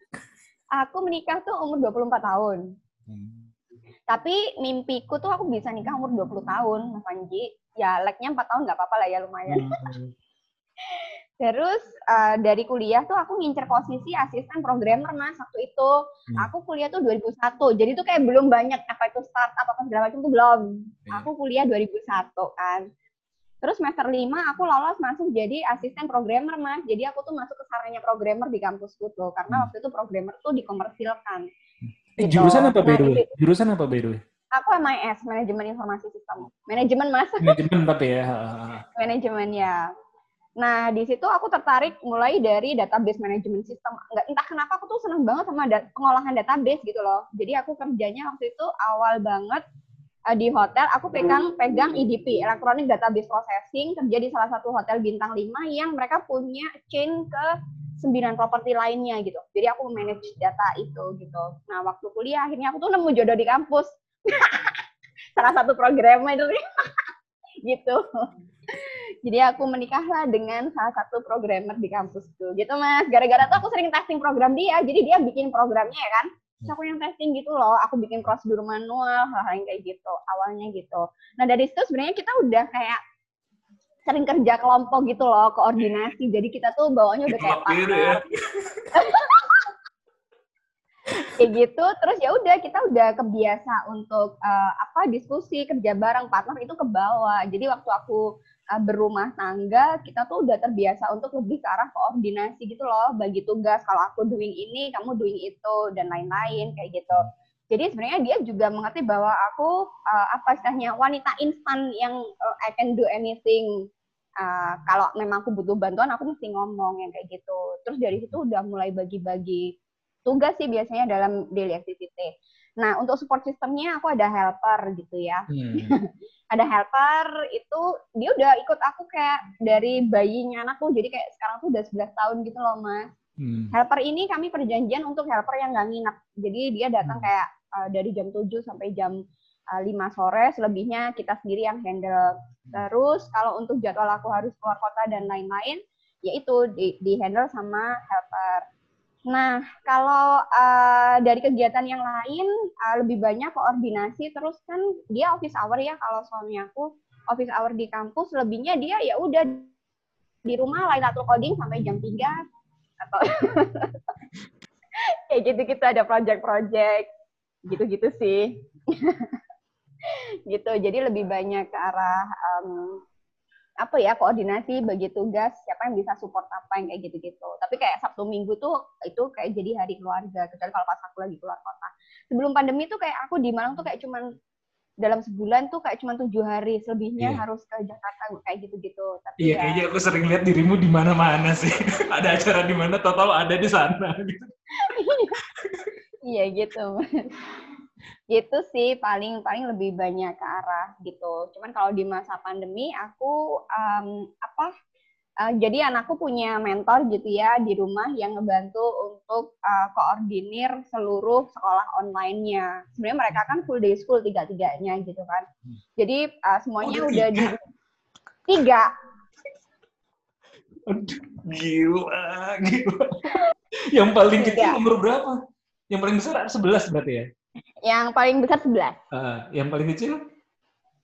Aku menikah tuh umur 24 tahun. Tapi mimpiku tuh aku bisa nikah umur 20 tahun, Mas Panji. Ya, like-nya 4 tahun nggak apa-apa lah ya, lumayan. Hmm. Terus eh, dari kuliah tuh aku ngincer posisi asisten programmer mas waktu itu. Hmm. Aku kuliah tuh 2001. Jadi tuh kayak belum banyak apa itu startup apa segala macam tuh belum. Iya. Aku kuliah 2001 kan. Terus semester 5 aku lolos masuk jadi asisten programmer mas. Jadi aku tuh masuk ke sarannya programmer di kampusku tuh. Karena Hmm. waktu itu programmer tuh dikomersilkan. Eh, Gitu. jurusan apa by the way? Jurusan apa by the way? Aku MIS, Manajemen Informasi Sistem. Manajemen mas. Manajemen tapi ya. manajemen ya. Nah, di situ aku tertarik mulai dari database manajemen sistem. Nggak, entah kenapa aku tuh seneng banget sama da- pengolahan database gitu loh. Jadi aku kerjanya waktu itu awal banget eh, di hotel, aku pegang pegang EDP, Electronic Database Processing, kerja di salah satu hotel bintang 5 yang mereka punya chain ke sembilan properti lainnya gitu. Jadi aku manage data itu gitu. Nah, waktu kuliah akhirnya aku tuh nemu jodoh di kampus. salah satu programnya itu gitu. Jadi aku menikahlah dengan salah satu programmer di kampus tuh. Gitu Mas. Gara-gara tuh aku sering testing program dia. Jadi dia bikin programnya ya kan. Terus aku yang testing gitu loh. Aku bikin prosedur manual, hal-hal yang kayak gitu. Awalnya gitu. Nah dari situ sebenarnya kita udah kayak sering kerja kelompok gitu loh, koordinasi. Jadi kita tuh bawanya udah kayak Itulah biru ya. partner kayak gitu terus ya udah kita udah kebiasa untuk eh, apa diskusi kerja bareng partner itu ke bawah jadi waktu aku eh, berumah tangga kita tuh udah terbiasa untuk lebih ke arah koordinasi gitu loh. Bagi tugas kalau aku doing ini kamu doing itu dan lain-lain kayak gitu. Jadi sebenarnya dia juga mengerti bahwa aku eh, apa istilahnya wanita instan yang eh, I can do anything. Uh, kalau memang aku butuh bantuan aku mesti ngomong yang kayak gitu. Terus dari situ udah mulai bagi-bagi tugas sih biasanya dalam daily activity. Nah, untuk support sistemnya aku ada helper gitu ya. Hmm. Ada helper itu dia udah ikut aku kayak dari bayinya anakku. Jadi kayak sekarang tuh udah 11 tahun gitu loh, Mas. Hmm. Helper ini kami perjanjian untuk helper yang nggak nginep. Jadi dia datang Hmm. kayak uh, dari jam 7 sampai jam uh, 5 sore, selebihnya kita sendiri yang handle. Terus kalau untuk jadwal aku harus keluar kota dan lain-lain, yaitu di, di handle sama helper. Nah, kalau uh, dari kegiatan yang lain uh, lebih banyak koordinasi terus kan dia office hour ya kalau suami aku office hour di kampus lebihnya dia ya udah di rumah Lailatul Coding sampai jam 3 atau kayak gitu-gitu ada project-project gitu-gitu sih. gitu. Jadi lebih banyak ke arah em, apa ya koordinasi bagi tugas siapa yang bisa support apa yang kayak gitu-gitu. Tapi kayak Sabtu Minggu tuh itu kayak jadi hari keluarga kecuali kalau pas aku lagi keluar kota. Sebelum pandemi tuh kayak aku di Malang tuh kayak cuman dalam sebulan tuh kayak cuma tujuh hari, selebihnya Iya. harus ke Jakarta kayak gitu-gitu. Tapi Iya, ya, kayaknya aku sering lihat dirimu di mana-mana sih. ada acara di mana, total ada di sana. Gitu. Iya gitu. Gitu sih paling paling lebih banyak ke arah gitu. Cuman kalau di masa pandemi aku em, apa eh, jadi anakku punya mentor gitu ya di rumah yang ngebantu untuk eh, koordinir seluruh sekolah online-nya. Sebenarnya mereka kan full day school tiga-tiganya gitu kan. Jadi eh, semuanya Oh, udah tiga? di tiga. Gila, gila. Yang paling Tiga. kecil umur berapa? Yang paling besar 11 berarti ya? Yang paling besar 11, Ah, yang paling kecil?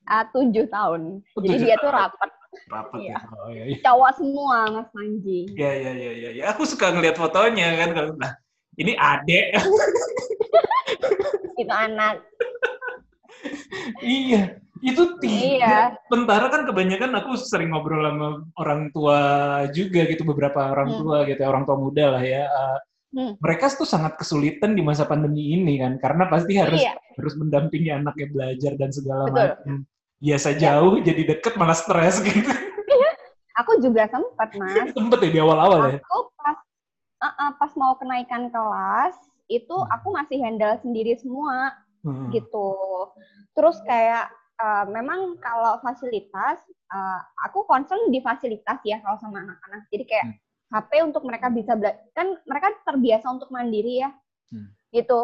uh, 7 tahun. Oh, Jadi tujuh dia tuh rapat. Rapat Iya. ya? Oh, iya, iya. Cowok semua Mas Panji. Ya, ya, ya, ya, ya. Aku suka ngeliat fotonya kan. kalau Nah, ini adek. itu anak. iya, itu tiga. Iya. Tentara kan kebanyakan aku sering ngobrol sama orang tua juga gitu, beberapa orang Hmm. tua gitu, orang tua muda lah ya. Uh, Hmm. Mereka tuh sangat kesulitan di masa pandemi ini kan, karena pasti harus Iya. harus mendampingi anaknya belajar dan segala macam. Biasa Iya. jauh jadi deket malah stres gitu. Aku juga sempat, Mas. Sempet ya di awal-awal ya. Aku pas uh, uh, pas mau kenaikan kelas itu Hmm. aku masih handle sendiri semua Hmm. gitu. Terus kayak uh, memang kalau fasilitas uh, aku concern di fasilitas ya kalau sama anak-anak. Jadi kayak Hmm. HP untuk mereka bisa belajar kan mereka terbiasa untuk mandiri ya. Hmm. Gitu.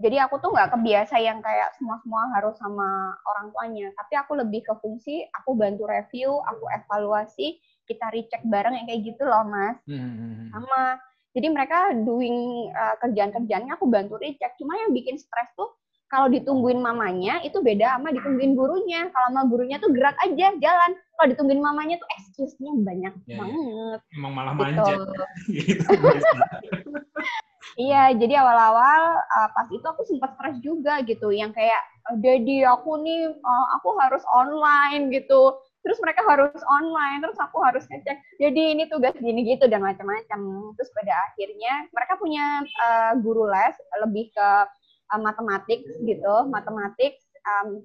Jadi aku tuh nggak kebiasa yang kayak semua-semua harus sama orang tuanya. Tapi aku lebih ke fungsi, aku bantu review, aku evaluasi, kita recheck bareng yang kayak gitu loh, Mas Hmm. sama jadi mereka doing uh, kerjaan-kerjaannya aku bantu recheck cuma yang bikin stres tuh kalau ditungguin mamanya itu beda sama ditungguin gurunya kalau sama gurunya tuh gerak aja jalan kalau ditungguin mamanya tuh excuse-nya banyak Ya, ya. banget Emang malah manja. gitu. iya jadi awal-awal uh, pas itu aku sempat stres juga gitu yang kayak jadi aku nih uh, aku harus online gitu terus mereka harus online terus aku harus ngecek jadi ini tugas gini gitu dan macam-macam terus pada akhirnya mereka punya uh, guru les lebih ke uh, matematik gitu matematik um,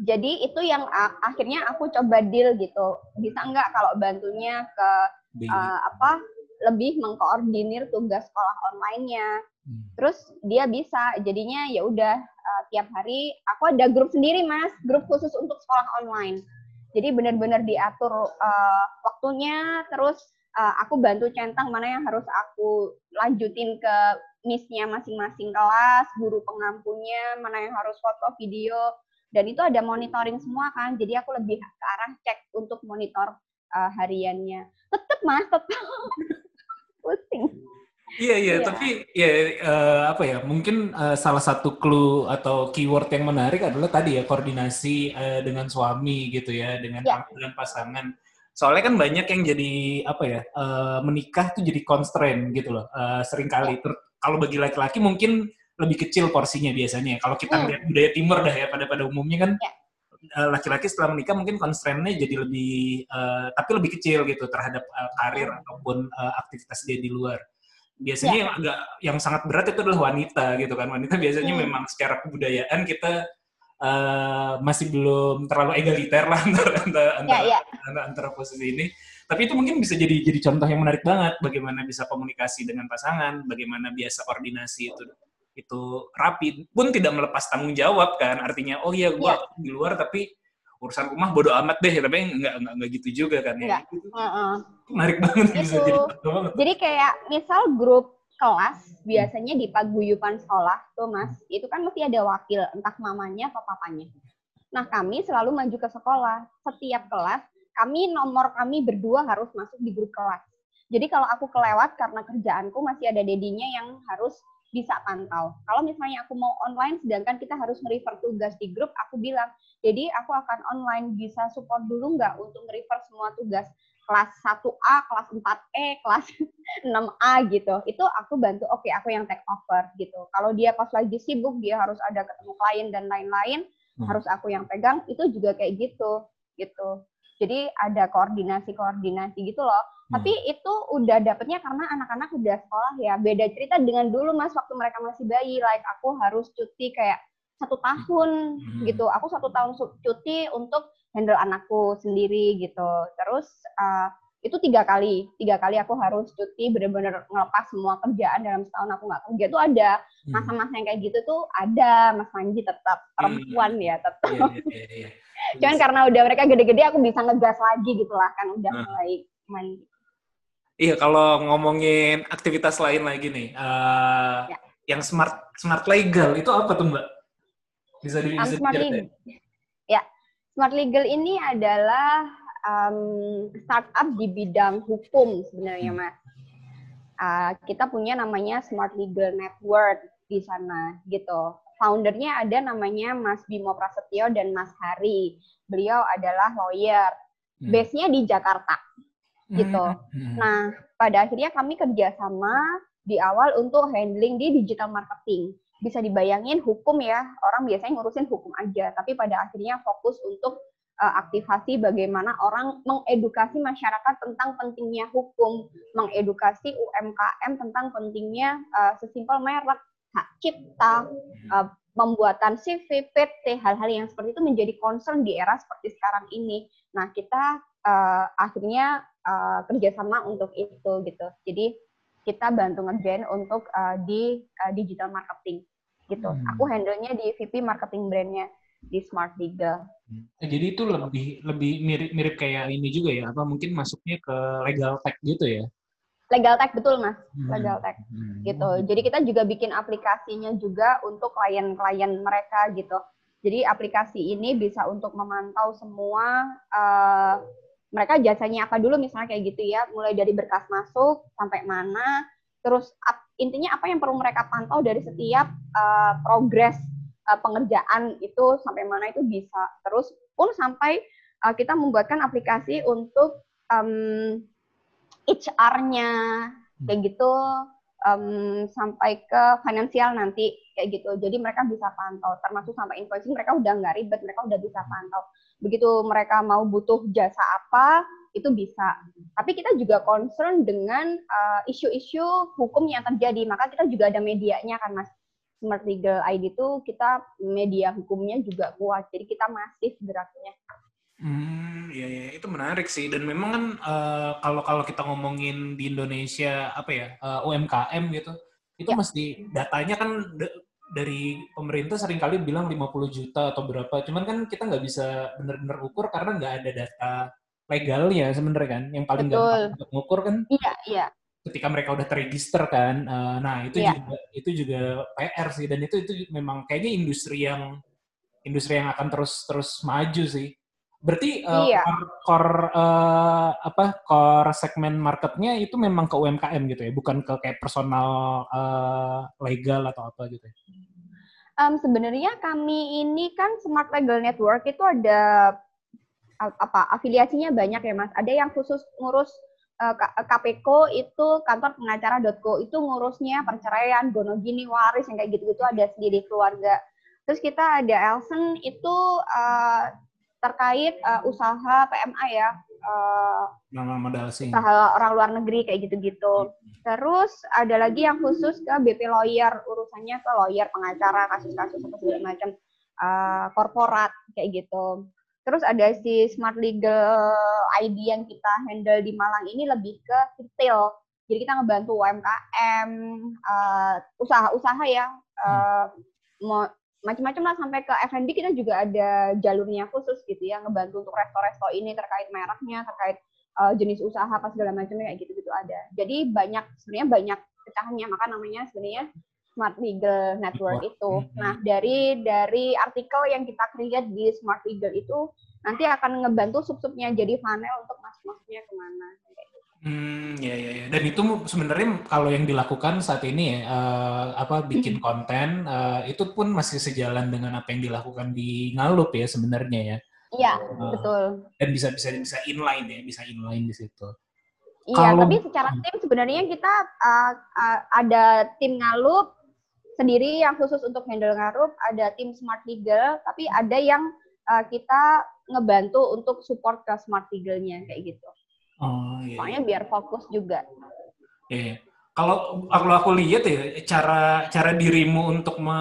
jadi itu yang uh, akhirnya aku coba deal gitu. Bisa nggak kalau bantunya ke uh, apa lebih mengkoordinir tugas sekolah online-nya. Hmm. terus dia bisa jadinya ya udah uh, tiap hari aku ada grup sendiri mas. Grup khusus untuk sekolah online. Jadi benar-benar diatur uh, waktunya terus uh, aku bantu centang mana yang harus aku lanjutin ke missnya masing-masing kelas guru pengampunya mana yang harus foto video dan itu ada monitoring semua kan jadi aku lebih ke arah cek untuk monitor uh, hariannya tetep mas tetep pusing Iya iya, Iya. tapi ya eh, apa ya? Mungkin eh, salah satu clue atau keyword yang menarik adalah tadi ya koordinasi eh, dengan suami gitu ya, dengan Ya. dengan pasangan. Soalnya kan banyak yang jadi apa ya? eh, menikah tuh jadi constraint gitu loh. Eh, sering kali Ter- kalau bagi laki-laki mungkin lebih kecil porsinya biasanya. Kalau kita Hmm. lihat budaya timur dah ya pada pada umumnya kan Ya. eh, laki-laki setelah menikah mungkin constraint-nya jadi lebih eh, tapi lebih kecil gitu terhadap eh, karir ataupun eh, aktivitas dia di luar biasanya yang agak yang sangat berat itu adalah wanita gitu kan wanita biasanya Hmm. memang secara kebudayaan kita eh, masih belum terlalu egaliter lah antara antara, antara, ya ya antara, antara posisi ini tapi itu mungkin bisa jadi jadi contoh yang menarik banget bagaimana bisa komunikasi dengan pasangan bagaimana biasa koordinasi itu itu rapi pun tidak melepas tanggung jawab kan artinya oh iya gua di luar tapi urusan rumah bodo amat deh tapi nggak nggak nggak gitu juga kan ya Nggak. Itu Heeh. menarik banget bisa Itu. jadi contoh banget Jadi kayak misal grup kelas biasanya di paguyuban sekolah tuh mas, itu kan mesti ada wakil entah mamanya atau papanya. Nah kami selalu maju ke sekolah. Setiap kelas kami nomor kami berdua harus masuk di grup kelas. Jadi kalau aku kelewat karena kerjaanku masih ada dedinya yang harus bisa pantau. Kalau misalnya aku mau online, sedangkan kita harus nge-refer tugas di grup, aku bilang, jadi aku akan online, bisa support dulu nggak untuk nge-refer semua tugas kelas 1A, kelas 4E, kelas 6A gitu. Itu aku bantu, oke aku yang take over gitu. Kalau dia pas lagi sibuk, dia harus ada ketemu klien dan lain-lain, Hmm. harus aku yang pegang, itu juga kayak gitu. gitu. Jadi ada koordinasi-koordinasi gitu loh. Hmm. Tapi itu udah dapetnya karena anak-anak udah sekolah ya. Beda cerita dengan dulu mas waktu mereka masih bayi. Like aku harus cuti kayak satu tahun Hmm. gitu. Aku satu tahun cuti untuk handle anakku sendiri gitu. Terus uh, itu tiga kali, tiga kali aku harus cuti bener-bener ngelepas semua kerjaan dalam setahun aku nggak kerja tuh ada Hmm. masa-masa yang kayak gitu tuh ada Mas Manji tetap perempuan ya tetap. Iya, iya, iya, iya. Cuman karena udah mereka gede-gede aku bisa ngegas lagi gitu lah kan udah Nah. mulai mandi. Iya, kalau ngomongin aktivitas lain lagi nih, eh, Ya. yang smart smart legal itu apa tuh Mbak? Bisa di Um, bisa smart legal. Ya, smart legal ini adalah um, startup di bidang hukum sebenarnya Hmm. mas. Uh, kita punya namanya Smart Legal Network di sana gitu. Foundernya ada namanya Mas Bimo Prasetyo dan Mas Hari. Beliau adalah lawyer. Hmm. Base-nya di Jakarta gitu. Hmm. Nah, pada akhirnya kami kerjasama di awal untuk handling di digital marketing. Bisa dibayangin hukum ya, orang biasanya ngurusin hukum aja, tapi pada akhirnya fokus untuk uh, aktivasi bagaimana orang mengedukasi masyarakat tentang pentingnya hukum, mengedukasi UMKM tentang pentingnya uh, sesimpel merek, hak cipta, uh, pembuatan CV, PT, hal-hal yang seperti itu menjadi concern di era seperti sekarang ini. Nah, kita uh, akhirnya uh, kerjasama untuk itu gitu. Jadi kita bantu ngerjain untuk uh, di uh, digital marketing gitu. Hmm. Aku handle-nya di VP marketing brandnya di Smart Legal. Eh, jadi itu lebih lebih mirip-mirip kayak ini juga ya? Apa mungkin masuknya ke legal tech gitu ya? Legal tech betul mas, hmm. legal tech hmm. gitu. Jadi kita juga bikin aplikasinya juga untuk klien-klien mereka gitu. Jadi aplikasi ini bisa untuk memantau semua uh, mereka jasanya apa dulu misalnya kayak gitu ya, mulai dari berkas masuk sampai mana, terus intinya apa yang perlu mereka pantau dari setiap uh, progres uh, pengerjaan itu sampai mana itu bisa. Terus pun sampai uh, kita membuatkan aplikasi untuk um, HR-nya kayak gitu um, sampai ke finansial nanti kayak gitu. Jadi mereka bisa pantau, termasuk sampai invoicing mereka udah nggak ribet, mereka udah bisa pantau. Begitu mereka mau butuh jasa apa, itu bisa. Tapi kita juga concern dengan uh, isu-isu hukum yang terjadi, maka kita juga ada medianya kan, Mas. Smart Legal ID itu kita media hukumnya juga kuat, jadi kita masif geraknya. Hmm, ya, ya itu menarik sih dan memang kan uh, kalau kalau kita ngomongin di Indonesia apa ya uh, UMKM gitu, itu ya. mesti datanya kan dari pemerintah sering kali bilang 50 juta atau berapa, cuman kan kita nggak bisa benar-benar ukur karena nggak ada data legalnya sebenarnya kan, yang paling Betul. gampang untuk ngukur kan. Iya, iya ketika mereka udah terregister kan. Uh, nah, itu yeah. juga itu juga PR sih dan itu itu memang kayaknya industri yang industri yang akan terus terus maju sih. Berarti uh, iya. core, core uh, apa core segmen marketnya itu memang ke UMKM gitu ya, bukan ke kayak personal uh, legal atau apa gitu ya. Um, sebenarnya kami ini kan Smart Legal Network itu ada apa afiliasinya banyak ya Mas. Ada yang khusus ngurus uh, eh, KPKO itu kantor pengacara.co itu ngurusnya perceraian, gono gini, waris yang kayak gitu-gitu ada sendiri keluarga. Terus kita ada Elsen itu uh, terkait uh, usaha PMA ya. Uh, Nama modal. Usaha orang luar negeri kayak gitu-gitu. Terus ada lagi yang khusus ke BP lawyer, urusannya ke lawyer, pengacara, kasus-kasus apa segala macam uh, korporat kayak gitu. Terus ada si Smart Legal ID yang kita handle di Malang ini lebih ke retail. Jadi kita ngebantu UMKM, uh, usaha-usaha ya, uh, macam-macam lah sampai ke F&B kita juga ada jalurnya khusus gitu ya, ngebantu untuk resto-resto ini terkait mereknya, terkait uh, jenis usaha apa segala macamnya kayak gitu-gitu ada. Jadi banyak sebenarnya banyak pecahannya, maka namanya sebenarnya Smart Legal Network itu. Mm-hmm. Nah, dari dari artikel yang kita create di Smart Legal itu nanti akan ngebantu sub-subnya jadi funnel untuk masuk-masuknya ke mana. Hmm, ya, ya, ya. Dan itu sebenarnya kalau yang dilakukan saat ini ya, uh, apa bikin konten uh, itu pun masih sejalan dengan apa yang dilakukan di Ngalup ya sebenarnya ya. Iya, uh, betul. Dan bisa bisa bisa inline ya, bisa inline di situ. Iya, kalau, tapi secara tim sebenarnya kita uh, uh, ada tim Ngalup sendiri yang khusus untuk handle ngarup, ada tim Smart Legal, tapi ada yang uh, kita ngebantu untuk support ke Smart Legal-nya kayak gitu. Oh, iya. Soalnya iya. biar fokus juga. Iya. Kalau kalau aku lihat ya cara cara dirimu untuk me,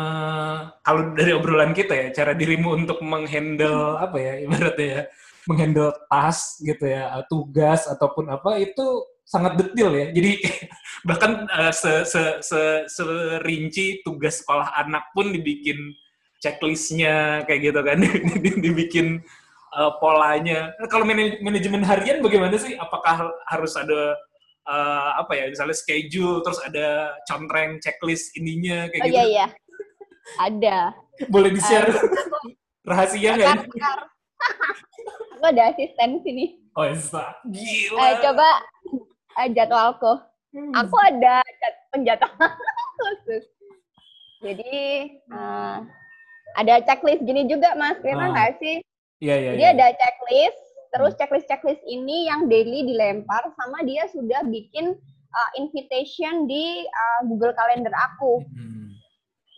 kalau dari obrolan kita ya cara dirimu untuk menghandle apa ya ibaratnya ya menghandle tas gitu ya tugas ataupun apa itu sangat detail ya. Jadi bahkan uh, se, se, se, serinci tugas sekolah anak pun dibikin checklistnya kayak gitu kan, dibikin uh, polanya. Nah, kalau manajemen harian bagaimana sih? Apakah harus ada uh, apa ya, misalnya schedule, terus ada contreng checklist ininya kayak oh, gitu? iya iya, ada. Boleh di share uh, rahasia nggak? Aku ada asisten sini. Oh, iya. Gila. Eh, coba uh, jadwalku. Hmm. Aku ada penjadwalan khusus. Jadi uh, ada checklist gini juga Mas, ah. nggak sih? Iya iya. Jadi ya. ada checklist, terus hmm. checklist checklist ini yang daily dilempar sama dia sudah bikin uh, invitation di uh, Google Calendar aku Hmm.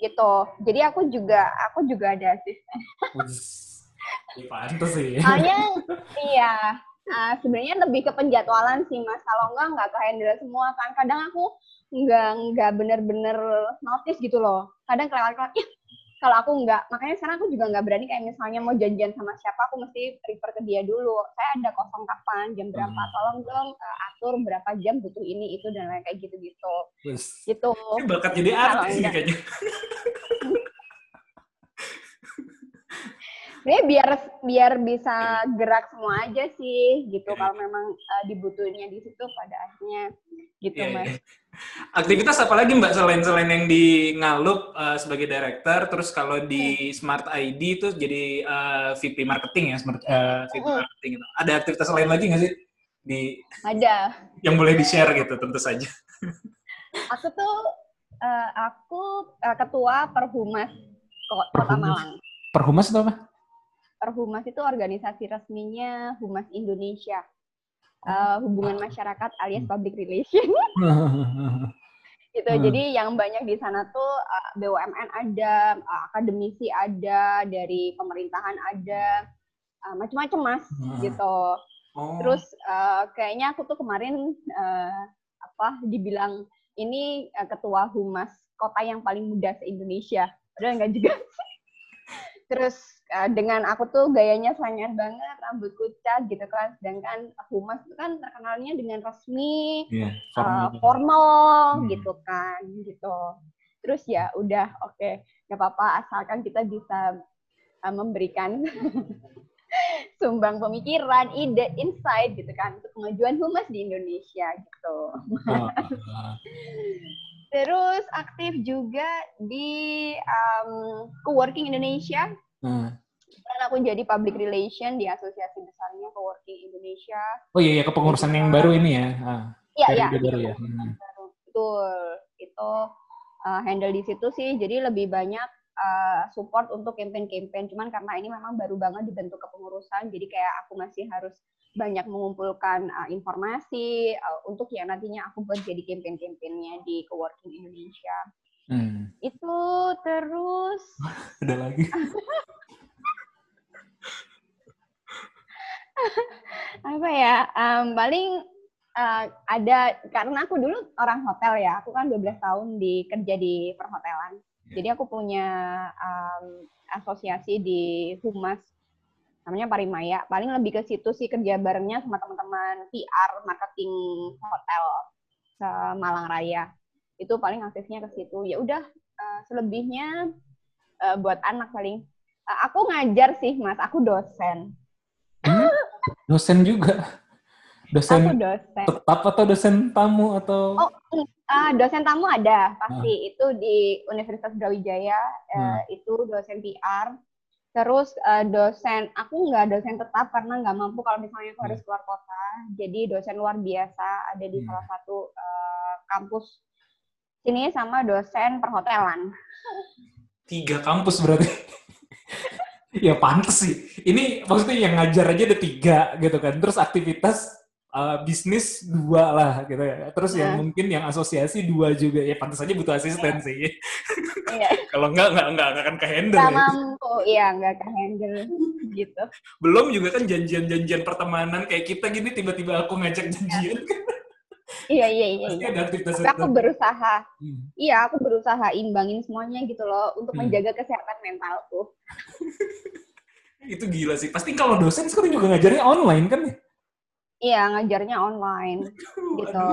gitu. Jadi aku juga aku juga ada asisten. Ya, pantes sih. Soalnya iya, uh, sebenarnya lebih ke penjadwalan sih Mas. Kalau enggak nggak ke handle semua kan. Kadang aku nggak nggak bener-bener notice gitu loh. Kadang kelewat-kelewat. "Ih, kalau aku nggak, makanya sekarang aku juga nggak berani kayak misalnya mau janjian sama siapa, aku mesti refer ke dia dulu. Saya ada kosong kapan, jam berapa, Hmm. tolong dong uh, atur berapa jam butuh ini itu dan lain kayak gitu-gitu. Wis. Gitu. Ini bakat jadi artis kayaknya. Sebenarnya biar biar bisa gerak semua aja sih gitu kalau memang uh, dibutuhinnya di situ pada akhirnya gitu Iya, mas. iya. Aktivitas apa lagi Mbak selain selain yang di Ngalup eh, sebagai director, terus kalau di Smart ID itu jadi eh, VP marketing ya, Smart eh, VP Mm-mm. marketing itu. Ada aktivitas lain lagi nggak sih di Ada. yang boleh di share gitu tentu saja. Aku tuh uh, aku uh, ketua Perhumas Ko- Kota? Malang. Perhumas itu apa? Perhumas itu organisasi resminya Humas Indonesia. Uh, hubungan masyarakat alias public relation gitu. Hmm. Jadi yang banyak di sana tuh uh, BUMN ada, uh, akademisi ada, dari pemerintahan ada, uh, macam-macam mas Hmm. gitu. Oh. Terus uh, kayaknya aku tuh kemarin uh, apa dibilang ini uh, ketua humas kota yang paling muda se Indonesia. Padahal enggak juga. Terus uh, dengan aku tuh gayanya sangar banget, rambutku cat gitu kan. Sedangkan humas itu kan terkenalnya dengan resmi, Iya, uh, formal. formal Hmm. gitu kan, gitu. Terus ya udah oke, nggak apa-apa asalkan kita bisa uh, memberikan sumbang pemikiran, ide, insight gitu kan untuk kemajuan humas di Indonesia gitu. Oh, oh. Terus aktif juga di um, Coworking Indonesia. Hmm. Dan aku jadi public relation di asosiasi besarnya Coworking Indonesia. Oh iya, iya kepengurusan yang baru ini ya. Ah, Iya, iya. baru ya. Hmm. Betul. Itu uh, handle di situ sih. Jadi lebih banyak uh, support untuk campaign-campaign. Cuman karena ini memang baru banget dibentuk kepengurusan, jadi kayak aku masih harus banyak mengumpulkan uh, informasi uh, untuk yang nantinya aku buat jadi campaign-campaignnya di Coworking Indonesia. Hmm. Itu terus Ada lagi. apa ya? um, paling uh, ada karena aku dulu orang hotel ya. Aku kan 12 tahun di kerja di perhotelan. Jadi aku punya um, asosiasi di Humas namanya Parimaya. Paling lebih ke situ sih kerja barengnya sama teman-teman PR marketing hotel se Malang Raya. Itu paling aktifnya ke situ. Ya udah uh, selebihnya uh, buat anak paling. Uh, aku ngajar sih, Mas. Aku dosen. Hmm? Dosen juga. Dosen Aku dosen. tetap atau dosen tamu atau Oh, Ah, dosen tamu ada pasti itu di Universitas Brawijaya Hmm. itu dosen PR. Terus eh, dosen aku nggak dosen tetap karena nggak mampu kalau misalnya aku harus keluar kota. Jadi dosen luar biasa ada di Hmm. salah satu eh, kampus sini sama dosen perhotelan. tiga kampus berarti. ya pantes sih. Ini maksudnya yang ngajar aja ada tiga gitu kan. Terus aktivitas uh, bisnis dua lah gitu ya. Terus yang Nah. mungkin yang asosiasi dua juga. Ya pantes aja butuh asisten sih. Iya, Kalau enggak, enggak, enggak, enggak akan kehandle nggak ya. mampu, iya nggak ke handle gitu. Belum juga kan janjian-janjian pertemanan kayak kita gini tiba-tiba aku ngajak janjian. Iya iya iya. Pasti iya. ada aktivitas Tapi aku berusaha Hmm. Iya, aku berusaha imbangin semuanya gitu loh untuk Hmm. menjaga kesehatan mentalku. Itu gila sih. Pasti kalau dosen sekarang juga ngajarnya online kan ya? Iya, ngajarnya online gitu.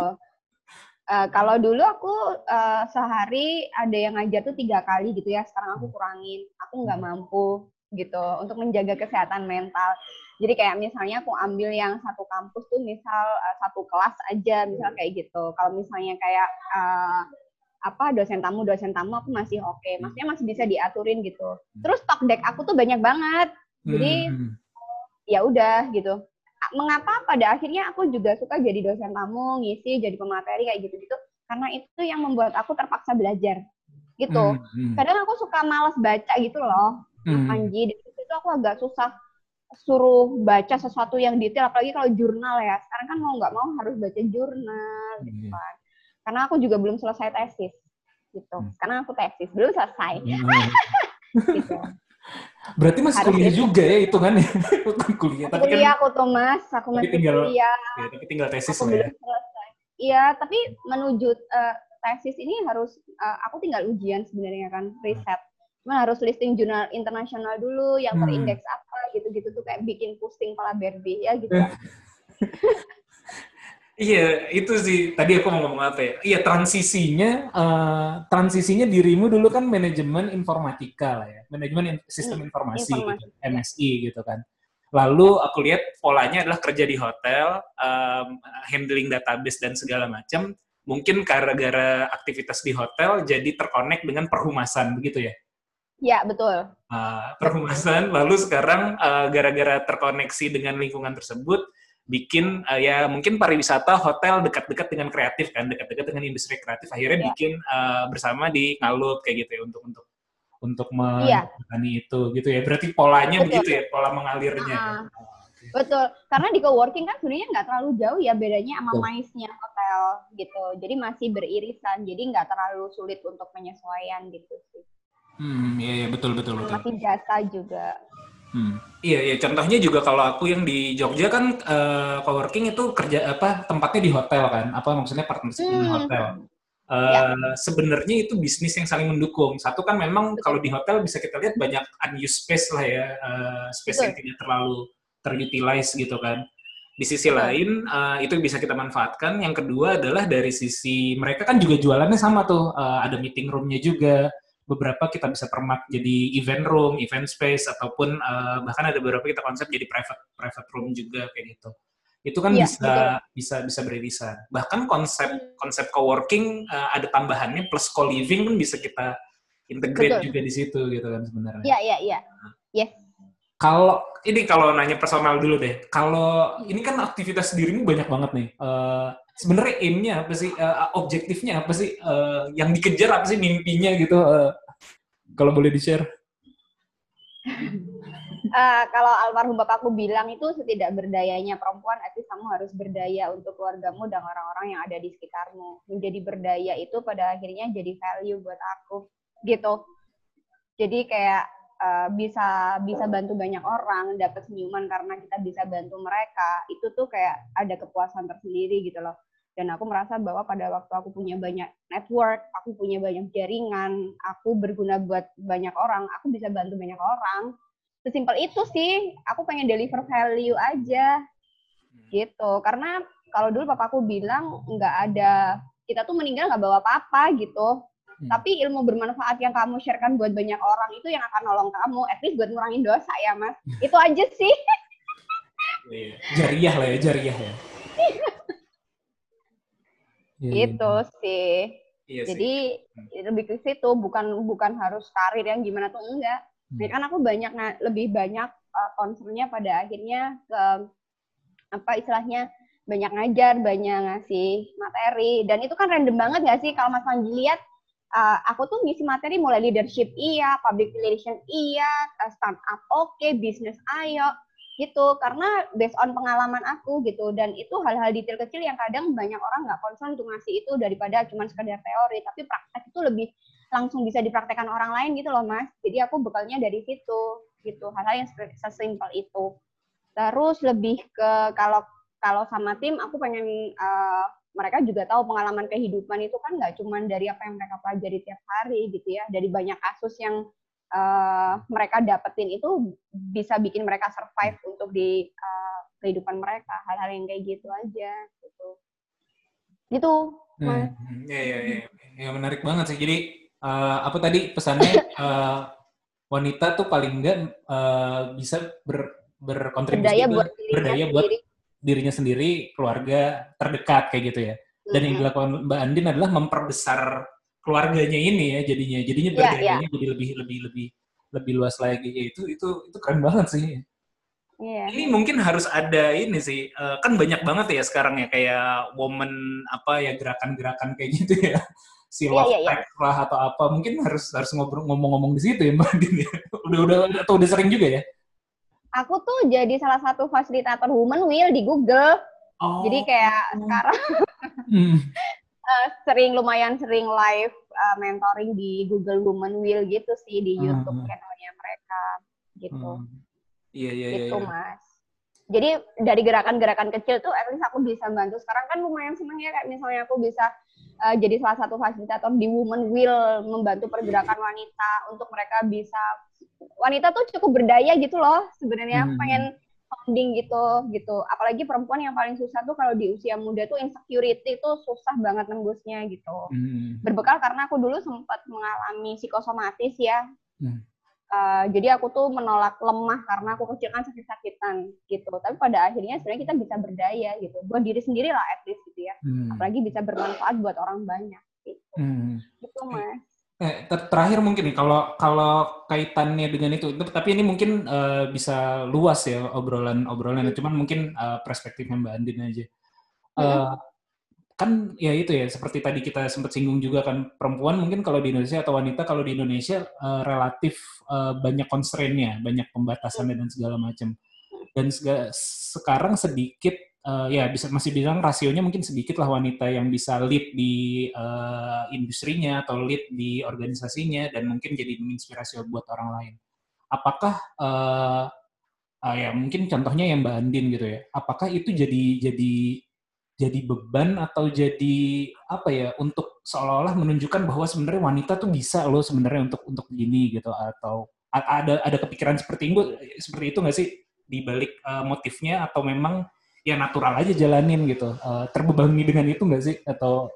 Eh, kalau dulu aku eh, sehari ada yang ngajar tuh tiga kali gitu ya. Sekarang aku kurangin. Aku nggak mampu gitu untuk menjaga kesehatan mental. Jadi kayak misalnya aku ambil yang satu kampus tuh misal eh, satu kelas aja, misal kayak gitu. Kalau misalnya kayak eh, apa dosen tamu dosen tamu aku masih oke, maksudnya masih bisa diaturin gitu. Terus talk deck aku tuh banyak banget. Jadi Hmm. ya udah gitu. Mengapa pada akhirnya aku juga suka jadi dosen tamu, ngisi, jadi pemateri kayak gitu-gitu. Karena itu yang membuat aku terpaksa belajar. Gitu. Hmm, hmm, Kadang aku suka malas baca gitu loh, hmm. Panji. Di situ aku agak susah suruh baca sesuatu yang detail, apalagi kalau jurnal ya. Sekarang kan mau nggak mau harus baca jurnal gitu Iya. kan. karena aku juga belum selesai tesis gitu. Hmm. Karena aku tesis belum selesai Hmm. gitu. Berarti masih Harus kuliah gitu. juga ya hitungannya. Kuliah, tapi kan kuliah aku tuh mas, aku masih tinggal- kuliah, ya, tapi tinggal tesis aku ya. belum selesai. Iya, tapi menuju eh, tesis ini harus eh, aku tinggal ujian sebenarnya kan, riset. Cuma harus listing jurnal internasional dulu yang Hmm. terindeks apa gitu-gitu tuh kayak bikin pusing kepala berbi ya gitu. Iya, itu sih. Tadi aku mau ngomong apa ya? Iya, transisinya, eh, transisinya dirimu dulu kan manajemen informatika lah ya, manajemen in- sistem Hmm, informasi, informasi, gitu, MSI gitu kan. Lalu aku lihat polanya adalah kerja di hotel, em, handling database dan segala macam. Mungkin gara-gara aktivitas di hotel jadi terkonek dengan perhumasan begitu ya? Ya betul. Uh, perhumasan lalu sekarang uh, gara-gara terkoneksi dengan lingkungan tersebut bikin uh, ya mungkin pariwisata hotel dekat-dekat dengan kreatif kan dekat-dekat dengan industri kreatif akhirnya Ya. bikin uh, bersama di Ngalup kayak gitu ya untuk untuk untuk Iya. menangani itu gitu ya berarti polanya Betul. begitu ya pola mengalirnya ya. Ah. Betul. Karena di coworking kan sebenarnya nggak terlalu jauh ya bedanya sama maisnya hotel gitu. Jadi masih beririsan. Jadi nggak terlalu sulit untuk penyesuaian gitu sih. Hmm, iya, iya betul betul betul. Masih jasa juga. Hmm. Iya, iya. Contohnya juga kalau aku yang di Jogja kan eh, coworking itu kerja apa tempatnya di hotel kan? Apa maksudnya partnership di Hmm. hotel? Eh, Sebenarnya itu bisnis yang saling mendukung. Satu kan memang Betul. kalau di hotel bisa kita lihat banyak unused space lah ya, eh, space yang tidak terlalu terutilize gitu kan. Di sisi Betul. lain eh, itu bisa kita manfaatkan. Yang kedua adalah dari sisi mereka kan juga jualannya sama tuh, eh, ada meeting roomnya juga beberapa kita bisa permak jadi event room, event space ataupun eh, bahkan ada beberapa kita konsep jadi private private room juga kayak gitu. Itu kan Iya, bisa bisa bisa beririsan. Bahkan konsep konsep coworking eh, ada tambahannya plus co-living kan bisa kita integrate Betul. juga di situ gitu kan sebenarnya. Iya, iya, iya. Yes. Kalau ini kalau nanya personal dulu deh. Kalau ini kan aktivitas dirimu banyak banget nih. Eh, sebenarnya aim-nya apa sih? Eh, objektifnya apa sih? Eh, yang dikejar apa sih mimpinya gitu? Eh, kalau boleh di-share. Eh, kalau almarhum bapakku bilang itu setidak berdayanya perempuan, least kamu harus berdaya untuk keluargamu dan orang-orang yang ada di sekitarmu. Menjadi berdaya itu pada akhirnya jadi value buat aku, gitu. Jadi kayak eh, bisa bisa bantu banyak orang, dapat senyuman karena kita bisa bantu mereka. Itu tuh kayak ada kepuasan tersendiri gitu loh. Dan aku merasa bahwa pada waktu aku punya banyak network, aku punya banyak jaringan, aku berguna buat banyak orang, aku bisa bantu banyak orang sesimpel itu sih aku pengen deliver value aja gitu karena kalau dulu papaku bilang nggak ada kita tuh meninggal nggak bawa apa-apa gitu tapi ilmu bermanfaat yang kamu sharekan buat banyak orang itu yang akan nolong kamu at least buat ngurangin dosa ya mas itu aja sih Iya. Jariah lah ya, jariah ya. Gitu sih Iya sih. jadi lebih ke situ bukan bukan harus karir yang gimana tuh enggak Hmm. Jadi kan aku banyak nga- lebih banyak uh, concernnya pada akhirnya ke apa istilahnya banyak ngajar, banyak ngasih materi dan itu kan random banget gak sih kalau Mas Panji lihat uh, aku tuh ngisi materi mulai leadership iya, public relation iya, uh, startup oke, bisnis ayo gitu. Karena based on pengalaman aku gitu. Dan itu hal-hal detail kecil yang kadang banyak orang nggak concern untuk ngasih itu daripada cuma sekedar teori. Tapi praktek itu lebih langsung bisa dipraktekkan orang lain gitu loh mas. Jadi aku bekalnya dari situ gitu. Hal-hal yang se- sesimpel itu. Terus lebih ke kalau kalau sama tim aku pengen eh, mereka juga tahu pengalaman kehidupan itu kan nggak cuma dari apa yang mereka pelajari tiap hari gitu ya. Dari banyak kasus yang eh, mereka dapetin itu bisa bikin mereka survive untuk di eh, kehidupan mereka. Hal-hal yang kayak gitu aja gitu. Gitu Hmm, hmm, Iya, iya, iya. Ya, menarik banget sih. Jadi, eh, apa tadi pesannya, eh, wanita tuh paling enggak eh, bisa ber, berkontribusi berdaya buat berdaya buat sendiri dirinya sendiri, keluarga terdekat kayak gitu ya. Dan yang dilakukan Mbak Andin adalah memperbesar keluarganya ini ya jadinya. Jadinya Iya, berdayanya jadi lebih lebih lebih lebih luas lagi. Ya, itu itu itu keren banget sih. Iya. Ini mungkin harus ada ini sih, eh, kan banyak banget ya sekarang ya kayak woman apa ya gerakan-gerakan kayak gitu ya, si Iya, love iya, iya. pact lah atau apa, mungkin harus harus ngobrol ngomong-ngomong di situ ya Mbak Din ya. Udah udah atau udah sering juga ya? Aku tuh jadi salah satu fasilitator woman wheel di Google. Oh. Jadi kayak sekarang Hmm. uh, sering lumayan sering live uh, mentoring di Google Women Will gitu sih di YouTube Hmm. channelnya mereka gitu. Hmm. Iya iya iya. gitu iya. mas. Jadi dari gerakan-gerakan kecil tuh at least aku bisa bantu. Sekarang kan lumayan seneng ya kayak misalnya aku bisa uh, jadi salah satu fasilitator di Women Will membantu pergerakan wanita untuk mereka bisa wanita tuh cukup berdaya gitu loh sebenarnya Hmm. pengen founding gitu gitu. Apalagi perempuan yang paling susah tuh kalau di usia muda tuh insecurity tuh susah banget nembusnya gitu Hmm. berbekal karena aku dulu sempat mengalami psikosomatis ya. Hmm. Uh, jadi aku tuh menolak lemah karena aku kecil kan sakit-sakitan gitu. Tapi pada akhirnya sebenarnya kita bisa berdaya gitu. Buat diri sendiri lah at least gitu ya. Hmm. Apalagi bisa bermanfaat buat orang banyak gitu. Hmm. Gitu mas. Eh, ter- terakhir mungkin nih kalau kalau kaitannya dengan itu, tapi ini mungkin eh, bisa luas ya obrolan-obrolan, cuman mungkin eh, perspektifnya Mbak Andin aja. Eh, kan ya itu ya seperti tadi kita sempat singgung juga kan perempuan mungkin kalau di Indonesia atau wanita kalau di Indonesia eh, relatif eh, banyak constraint-nya, banyak pembatasannya dan segala macam. Dan sega- sekarang sedikit eh, ya bisa masih bilang rasionya mungkin sedikit lah wanita yang bisa lead di eh, industrinya atau lead di organisasinya dan mungkin jadi menginspirasi buat orang lain. Apakah eh, ah, ya mungkin contohnya yang Mbak Andin gitu ya. Apakah itu jadi jadi jadi beban atau jadi apa ya untuk seolah-olah menunjukkan bahwa sebenarnya wanita tuh bisa loh sebenarnya untuk untuk gini gitu atau ada ada kepikiran seperti itu seperti itu nggak sih di balik eh, motifnya atau memang ya natural aja jalanin gitu Eh, terbebani dengan itu nggak sih atau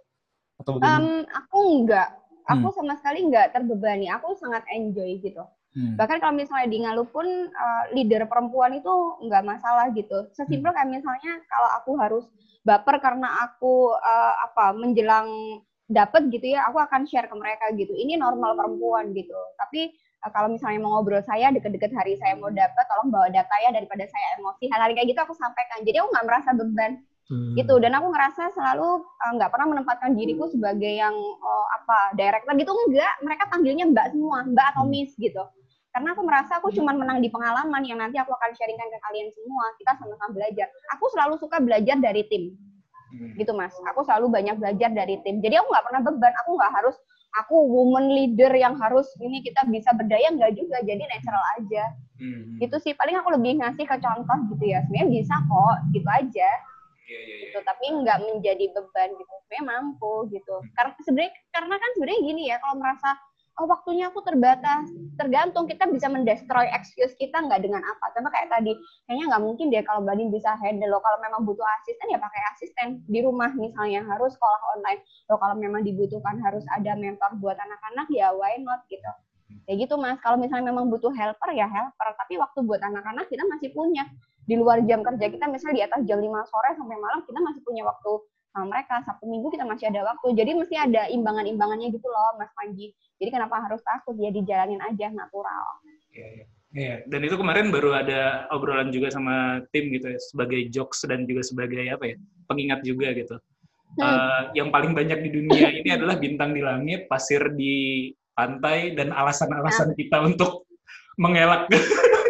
atau bagaimana? Em, aku enggak. Aku sama sekali enggak terbebani. Aku sangat enjoy gitu. Hmm. Bahkan kalau misalnya di Ngalup pun uh, leader perempuan itu nggak masalah gitu. Sesimpel kayak misalnya kalau aku harus baper karena aku uh, apa menjelang dapet gitu ya, aku akan share ke mereka gitu. Ini normal perempuan gitu. Tapi uh, kalau misalnya mau ngobrol saya deket-deket hari saya mau dapet, tolong bawa data ya daripada saya emosi. Hal-hal kayak gitu aku sampaikan. Jadi aku nggak merasa beban. Hmm. gitu. Dan aku ngerasa selalu uh, nggak pernah menempatkan diriku sebagai yang oh, apa director gitu. Enggak. Mereka panggilnya mbak semua mbak atau Hmm. miss gitu. Karena aku merasa aku cuma menang di pengalaman yang nanti aku akan sharingkan ke kalian semua. Kita sama-sama belajar. Aku selalu suka belajar dari tim. Hmm. gitu mas. Aku selalu banyak belajar dari tim. Jadi aku nggak pernah beban. Aku nggak harus aku woman leader yang harus ini kita bisa berdaya nggak juga jadi natural aja. Hmm. gitu sih paling aku lebih ngasih ke contoh gitu ya. Sebenarnya bisa kok gitu aja. Iya, iya, iya. gitu tapi nggak menjadi beban gitu. Sebenarnya mampu gitu. Karena sebenarnya karena kan sebenarnya gini ya kalau merasa oh waktunya aku terbatas. Tergantung kita bisa mendestroy excuse kita nggak dengan apa. Contoh kayak tadi kayaknya nggak mungkin deh kalau Badin bisa handle lo kalau memang butuh asisten ya pakai asisten. Di rumah misalnya harus sekolah online. Lo kalau memang dibutuhkan harus ada mentor buat anak-anak ya why not gitu. Ya gitu mas. Kalau misalnya memang butuh helper ya helper. Tapi waktu buat anak-anak kita masih punya. Di luar jam kerja kita misalnya di atas jam 5 sore sampai malam kita masih punya waktu sama mereka Sabtu Minggu kita masih ada waktu jadi mesti ada imbangan-imbangannya gitu loh Mas Panji jadi kenapa harus takut ya dijalanin aja natural Iya, iya. Iya, dan itu kemarin baru ada obrolan juga sama tim gitu ya, sebagai jokes dan juga sebagai apa ya, pengingat juga gitu. Hmm. Eh, yang paling banyak di dunia ini adalah bintang di langit, pasir di pantai, dan alasan-alasan kita untuk mengelak.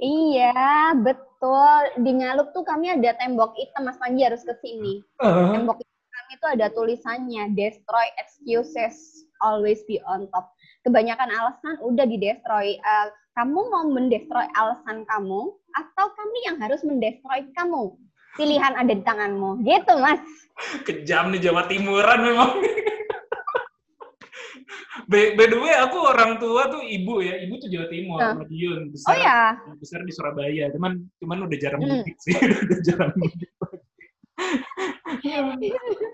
iya betul. Di Ngalup tuh kami ada tembok hitam Mas Panji harus ke sini. Tembok hitam kami itu ada tulisannya destroy excuses always be on top. Kebanyakan alasan udah di destroy. Eh, kamu mau mendestroy alasan kamu atau kami yang harus mendestroy kamu? Pilihan ada di tanganmu. Gitu mas. Kejam nih Jawa Timuran memang. by, by the way, aku orang tua tuh ibu ya, ibu tuh Jawa Timur, Ah. Madiun, oh besar, ya besar di Surabaya. Cuman, cuman udah jarang Hmm. mudik sih, udah jarang mudik.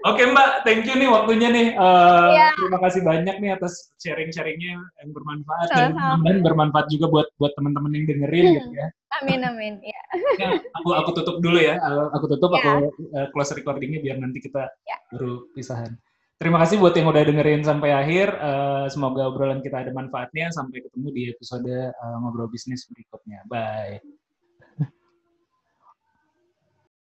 Oke Mbak, thank you nih waktunya nih. Eh, Iya. Terima kasih banyak nih atas sharing-sharingnya yang bermanfaat dan Sama-sama. mudah-mudahan bermanfaat juga buat buat teman-teman yang dengerin Hmm. gitu ya. amin amin ya Ya, aku aku tutup dulu ya. Aku aku tutup, Ya. aku eh, close recordingnya biar nanti kita Ya. baru pisahan. Terima kasih buat yang udah dengerin sampai akhir. Eh, semoga obrolan kita ada manfaatnya. Sampai ketemu di episode eh, ngobrol bisnis berikutnya. Bye.